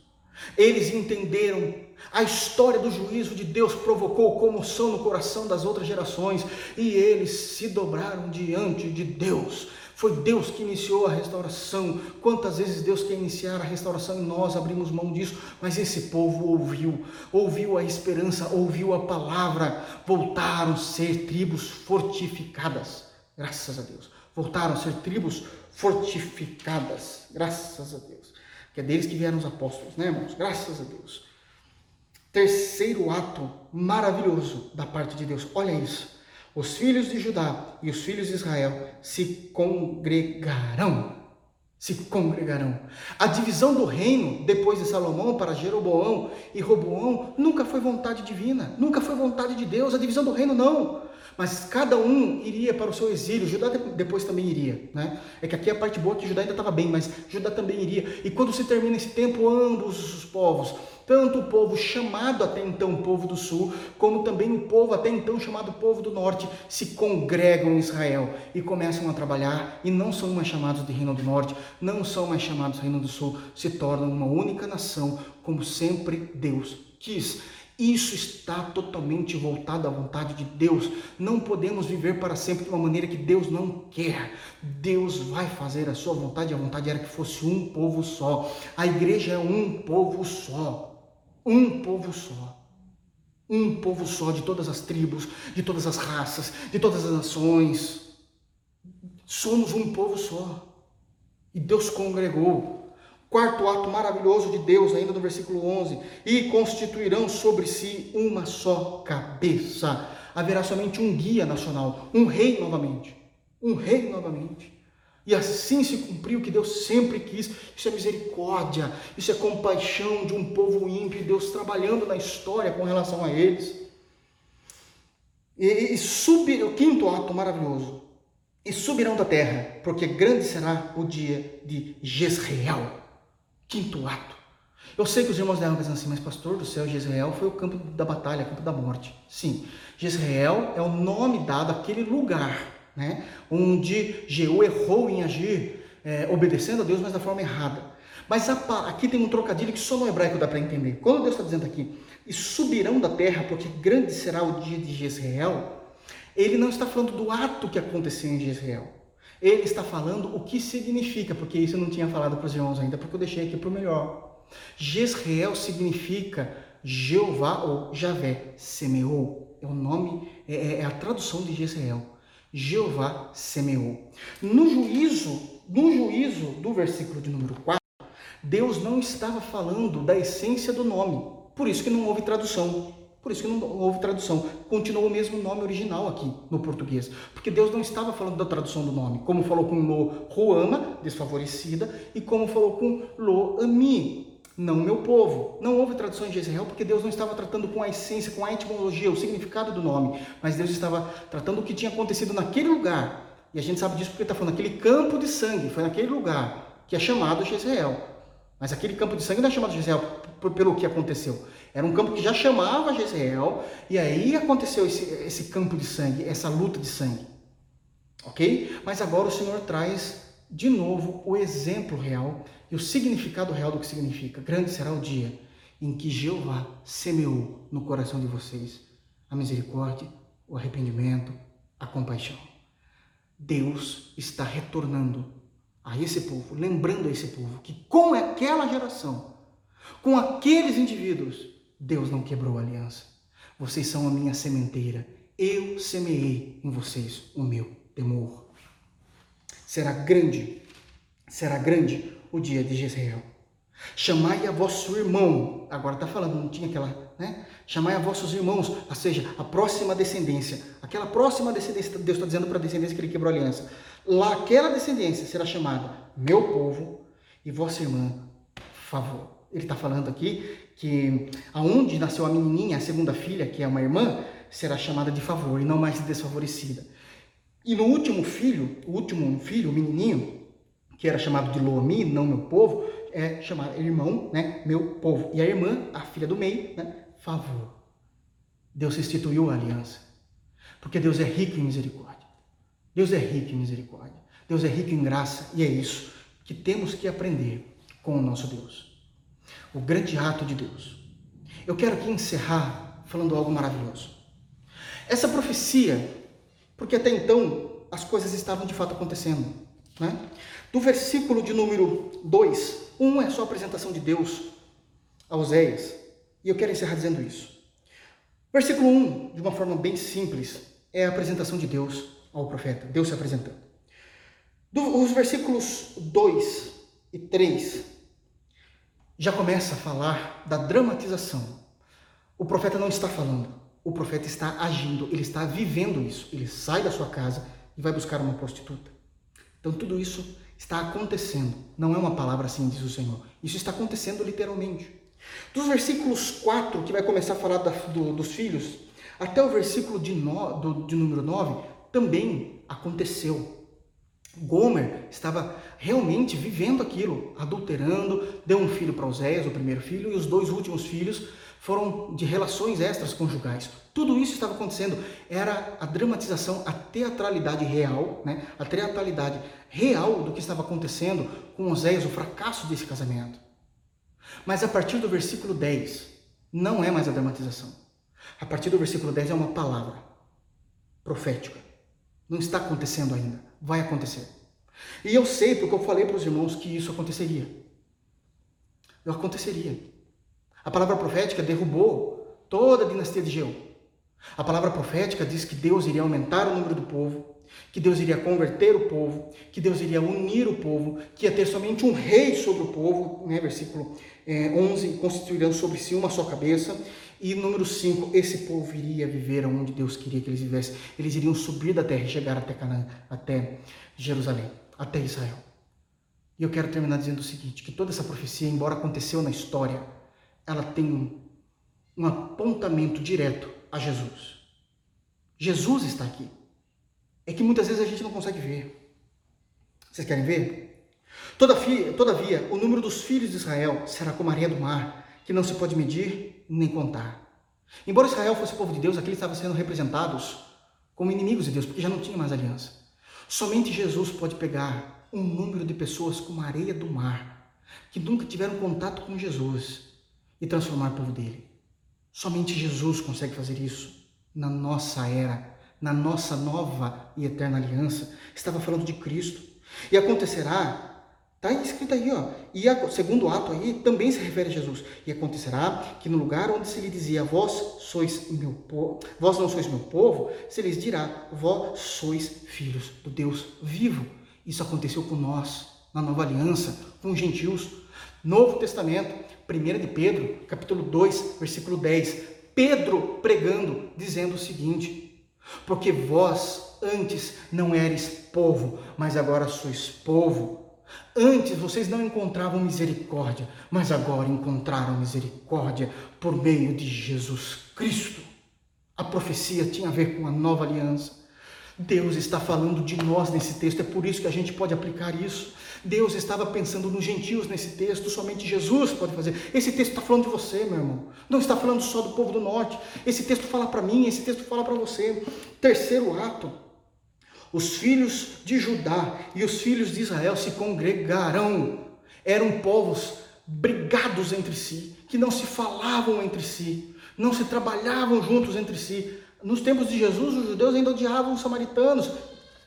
Eles entenderam a história do juízo de Deus provocou comoção no coração das outras gerações e eles se dobraram diante de Deus foi Deus que iniciou a restauração. Quantas vezes Deus quer iniciar a restauração e nós abrimos mão disso, mas esse povo ouviu, ouviu a esperança, ouviu a palavra, voltaram a ser tribos fortificadas. Graças a Deus. Voltaram a ser tribos fortificadas. Graças a Deus. que é deles que vieram os apóstolos, né, irmãos? Graças a Deus. Terceiro ato maravilhoso da parte de Deus. Olha isso. Os filhos de Judá e os filhos de Israel se congregarão. Se congregarão. A divisão do reino depois de Salomão para Jeroboão e Roboão nunca foi vontade divina, nunca foi vontade de Deus. A divisão do reino não mas cada um iria para o seu exílio. Judá depois também iria, né? É que aqui a parte boa é que Judá ainda estava bem, mas Judá também iria. E quando se termina esse tempo, ambos os povos, tanto o povo chamado até então povo do sul, como também o povo até então chamado povo do norte, se congregam em Israel e começam a trabalhar e não são mais chamados de reino do norte, não são mais chamados reino do sul, se tornam uma única nação, como sempre Deus quis. Isso está totalmente voltado à vontade de Deus. Não podemos viver para sempre de uma maneira que Deus não quer. Deus vai fazer a sua vontade, a vontade era que fosse um povo só. A igreja é um povo só. Um povo só. Um povo só de todas as tribos, de todas as raças, de todas as nações. Somos um povo só. E Deus congregou Quarto ato maravilhoso de Deus, ainda no versículo 11: E constituirão sobre si uma só cabeça. Haverá somente um guia nacional, um rei novamente. Um rei novamente. E assim se cumpriu o que Deus sempre quis. Isso é misericórdia, isso é compaixão de um povo ímpio, Deus trabalhando na história com relação a eles. E, e subir, o quinto ato maravilhoso. E subirão da terra, porque grande será o dia de Jezreel. Quinto ato. Eu sei que os irmãos devem pensar assim, mas pastor do céu, Jezreel foi o campo da batalha, o campo da morte. Sim, Jezreel é o nome dado àquele lugar, né, onde Jeú errou em agir, é, obedecendo a Deus, mas da forma errada. Mas aqui tem um trocadilho que só no hebraico dá para entender. Quando Deus está dizendo aqui, e subirão da terra, porque grande será o dia de Jezreel, ele não está falando do ato que aconteceu em Jezreel. Ele está falando o que significa, porque isso eu não tinha falado para os irmãos ainda, porque eu deixei aqui para o melhor. Jezreel significa Jeová ou Javé semeou. É o nome, é, é, é a tradução de Jezreel. Jeová semeou. No juízo, no juízo do versículo de número 4, Deus não estava falando da essência do nome. Por isso que não houve tradução. Por isso que não houve tradução. Continuou o mesmo nome original aqui no português. Porque Deus não estava falando da tradução do nome. Como falou com Lo Ruama, desfavorecida, e como falou com Lo Ami, não meu povo. Não houve tradução em Israel porque Deus não estava tratando com a essência, com a etimologia, o significado do nome. Mas Deus estava tratando o que tinha acontecido naquele lugar. E a gente sabe disso porque está falando aquele campo de sangue. Foi naquele lugar que é chamado Jezreel. Mas aquele campo de sangue não é chamado Jezreel pelo que aconteceu. Era um campo que já chamava Jezreel, e aí aconteceu esse, esse campo de sangue, essa luta de sangue. Ok? Mas agora o Senhor traz de novo o exemplo real e o significado real do que significa. Grande será o dia em que Jeová semeou no coração de vocês a misericórdia, o arrependimento, a compaixão. Deus está retornando a esse povo, lembrando a esse povo que com aquela geração, com aqueles indivíduos, Deus não quebrou a aliança. Vocês são a minha sementeira. Eu semeei em vocês o meu temor. Será grande, será grande o dia de Jezreel. Chamai a vosso irmão. Agora está falando, não tinha aquela, né? Chamai a vossos irmãos, ou seja, a próxima descendência. Aquela próxima descendência, Deus está dizendo para a descendência que ele quebrou a aliança. Lá, aquela descendência será chamada meu povo e vossa irmã, favor. Ele está falando aqui que aonde nasceu a menininha, a segunda filha, que é uma irmã, será chamada de favor e não mais de desfavorecida. E no último filho, o último filho, o menininho, que era chamado de Loomi, não meu povo, é chamado irmão, né, meu povo. E a irmã, a filha do meio, né, favor. Deus instituiu a aliança. Porque Deus é rico em misericórdia. Deus é rico em misericórdia. Deus é rico em graça. E é isso que temos que aprender com o nosso Deus o grande ato de Deus. Eu quero aqui encerrar falando algo maravilhoso. Essa profecia, porque até então as coisas estavam de fato acontecendo. Né? Do versículo de número 2, um é só a apresentação de Deus a Oséias, e eu quero encerrar dizendo isso. Versículo 1, um, de uma forma bem simples, é a apresentação de Deus ao profeta, Deus se apresentando. Do, os versículos 2 e 3 já começa a falar da dramatização. O profeta não está falando, o profeta está agindo, ele está vivendo isso. Ele sai da sua casa e vai buscar uma prostituta. Então tudo isso está acontecendo. Não é uma palavra assim, diz o Senhor. Isso está acontecendo literalmente. Dos versículos 4, que vai começar a falar da, do, dos filhos, até o versículo de, no, do, de número 9, também aconteceu. Gomer estava realmente vivendo aquilo, adulterando, deu um filho para Oséias, o primeiro filho, e os dois últimos filhos foram de relações extras conjugais. Tudo isso estava acontecendo. Era a dramatização, a teatralidade real, né? a teatralidade real do que estava acontecendo com Oséias, o fracasso desse casamento. Mas a partir do versículo 10, não é mais a dramatização. A partir do versículo 10 é uma palavra profética. Não está acontecendo ainda, vai acontecer. E eu sei, porque eu falei para os irmãos que isso aconteceria. Não aconteceria. A palavra profética derrubou toda a dinastia de Geu. A palavra profética diz que Deus iria aumentar o número do povo, que Deus iria converter o povo, que Deus iria unir o povo, que ia ter somente um rei sobre o povo, né? versículo é, 11, constituirão sobre si uma só cabeça, e número 5, esse povo iria viver onde Deus queria que eles vivessem. Eles iriam subir da terra e chegar até Canaã, até Jerusalém, até Israel. E eu quero terminar dizendo o seguinte, que toda essa profecia, embora aconteceu na história, ela tem um, um apontamento direto a Jesus. Jesus está aqui é que muitas vezes a gente não consegue ver. Vocês querem ver? Todavia, todavia, o número dos filhos de Israel será como a areia do mar, que não se pode medir nem contar. Embora Israel fosse povo de Deus, aqui eles estavam sendo representados como inimigos de Deus, porque já não tinha mais aliança. Somente Jesus pode pegar um número de pessoas como a areia do mar, que nunca tiveram contato com Jesus, e transformar o povo dele. Somente Jesus consegue fazer isso na nossa era na nossa nova e eterna aliança, estava falando de Cristo. E acontecerá, está escrito aí, ó, e o segundo ato aí também se refere a Jesus. E acontecerá que no lugar onde se lhe dizia, vós sois meu povo, vós não sois meu povo, se lhes dirá, vós sois filhos do Deus vivo. Isso aconteceu com nós, na nova aliança, com os gentios. Novo Testamento, 1 de Pedro, capítulo 2, versículo 10. Pedro pregando, dizendo o seguinte: porque vós antes não eres povo, mas agora sois povo. Antes vocês não encontravam misericórdia, mas agora encontraram misericórdia por meio de Jesus Cristo. A profecia tinha a ver com a nova aliança. Deus está falando de nós nesse texto, é por isso que a gente pode aplicar isso. Deus estava pensando nos gentios nesse texto, somente Jesus pode fazer. Esse texto está falando de você, meu irmão. Não está falando só do povo do norte. Esse texto fala para mim, esse texto fala para você. Terceiro ato: os filhos de Judá e os filhos de Israel se congregaram. Eram povos brigados entre si, que não se falavam entre si, não se trabalhavam juntos entre si. Nos tempos de Jesus, os judeus ainda odiavam os samaritanos,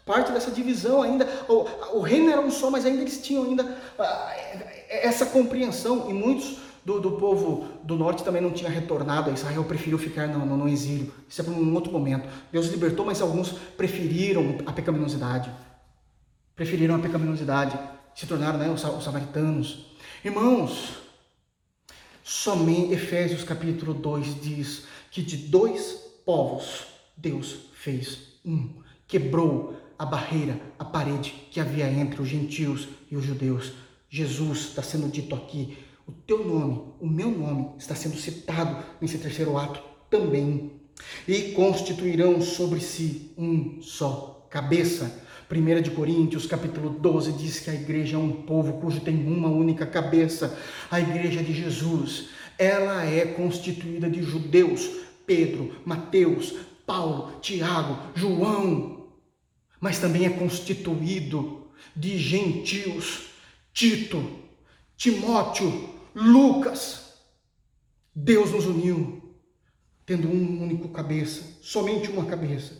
parte dessa divisão ainda. O, o reino era um só, mas ainda eles tinham ainda uh, essa compreensão. E muitos do, do, povo do norte também não tinha retornado a Israel, preferiu ficar no, no, no exílio. Isso é para um outro momento. Deus libertou, mas alguns preferiram a pecaminosidade. Preferiram a pecaminosidade. Se tornaram né, os, os samaritanos. Irmãos, somente Efésios capítulo 2 diz que de dois povos Deus fez um. Quebrou a barreira, a parede que havia entre os gentios e os judeus. Jesus está sendo dito aqui. O teu nome, o meu nome, está sendo citado nesse terceiro ato também. E constituirão sobre si um só cabeça. 1 de Coríntios, capítulo 12, diz que a igreja é um povo cujo tem uma única cabeça. A igreja de Jesus, ela é constituída de judeus, Pedro, Mateus, Paulo, Tiago, João, mas também é constituído de gentios, Tito, Timóteo, Lucas. Deus nos uniu, tendo um único cabeça, somente uma cabeça,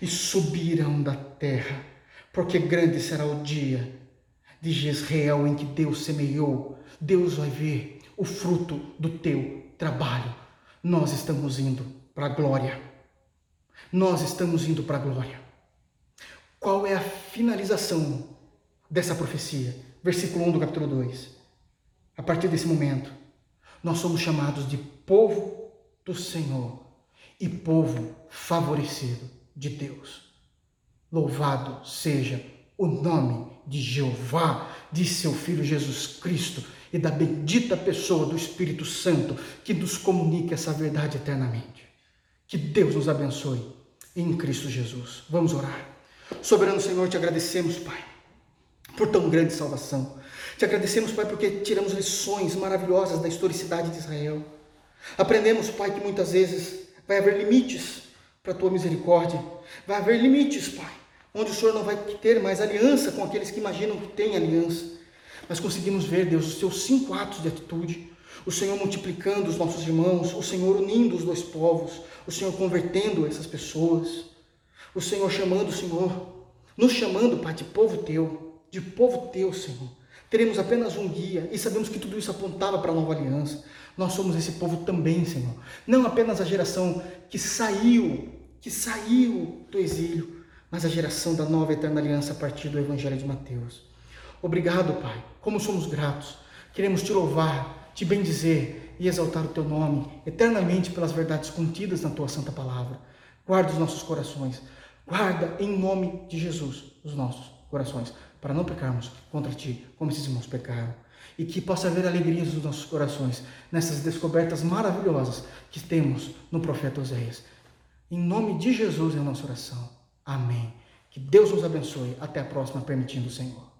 e subirão da terra, porque grande será o dia de Jezreel em que Deus semeou. Deus vai ver o fruto do teu trabalho. Nós estamos indo para a glória. Nós estamos indo para a glória. Qual é a finalização dessa profecia? Versículo 1 do capítulo 2. A partir desse momento, nós somos chamados de povo do Senhor e povo favorecido de Deus. Louvado seja o nome de Jeová, de seu Filho Jesus Cristo e da bendita pessoa do Espírito Santo que nos comunica essa verdade eternamente. Que Deus nos abençoe em Cristo Jesus. Vamos orar. Soberano Senhor, te agradecemos, Pai, por tão grande salvação. Te agradecemos, Pai, porque tiramos lições maravilhosas da historicidade de Israel. Aprendemos, Pai, que muitas vezes vai haver limites para a tua misericórdia. Vai haver limites, Pai, onde o Senhor não vai ter mais aliança com aqueles que imaginam que tem aliança. Mas conseguimos ver, Deus, os teus cinco atos de atitude, o Senhor multiplicando os nossos irmãos, o Senhor unindo os dois povos, o Senhor convertendo essas pessoas, o Senhor chamando o Senhor, nos chamando, Pai, de povo teu, de povo teu, Senhor. Teremos apenas um guia e sabemos que tudo isso apontava para a nova aliança. Nós somos esse povo também, Senhor. Não apenas a geração que saiu, que saiu do exílio, mas a geração da nova eterna aliança a partir do Evangelho de Mateus. Obrigado, Pai. Como somos gratos. Queremos te louvar, te bendizer e exaltar o teu nome eternamente pelas verdades contidas na tua santa palavra. Guarda os nossos corações. Guarda em nome de Jesus os nossos corações, para não pecarmos contra ti, como esses irmãos pecaram. E que possa haver alegrias nos nossos corações nessas descobertas maravilhosas que temos no profeta Oséias. Em nome de Jesus é a nossa oração. Amém. Que Deus nos abençoe. Até a próxima, permitindo o Senhor.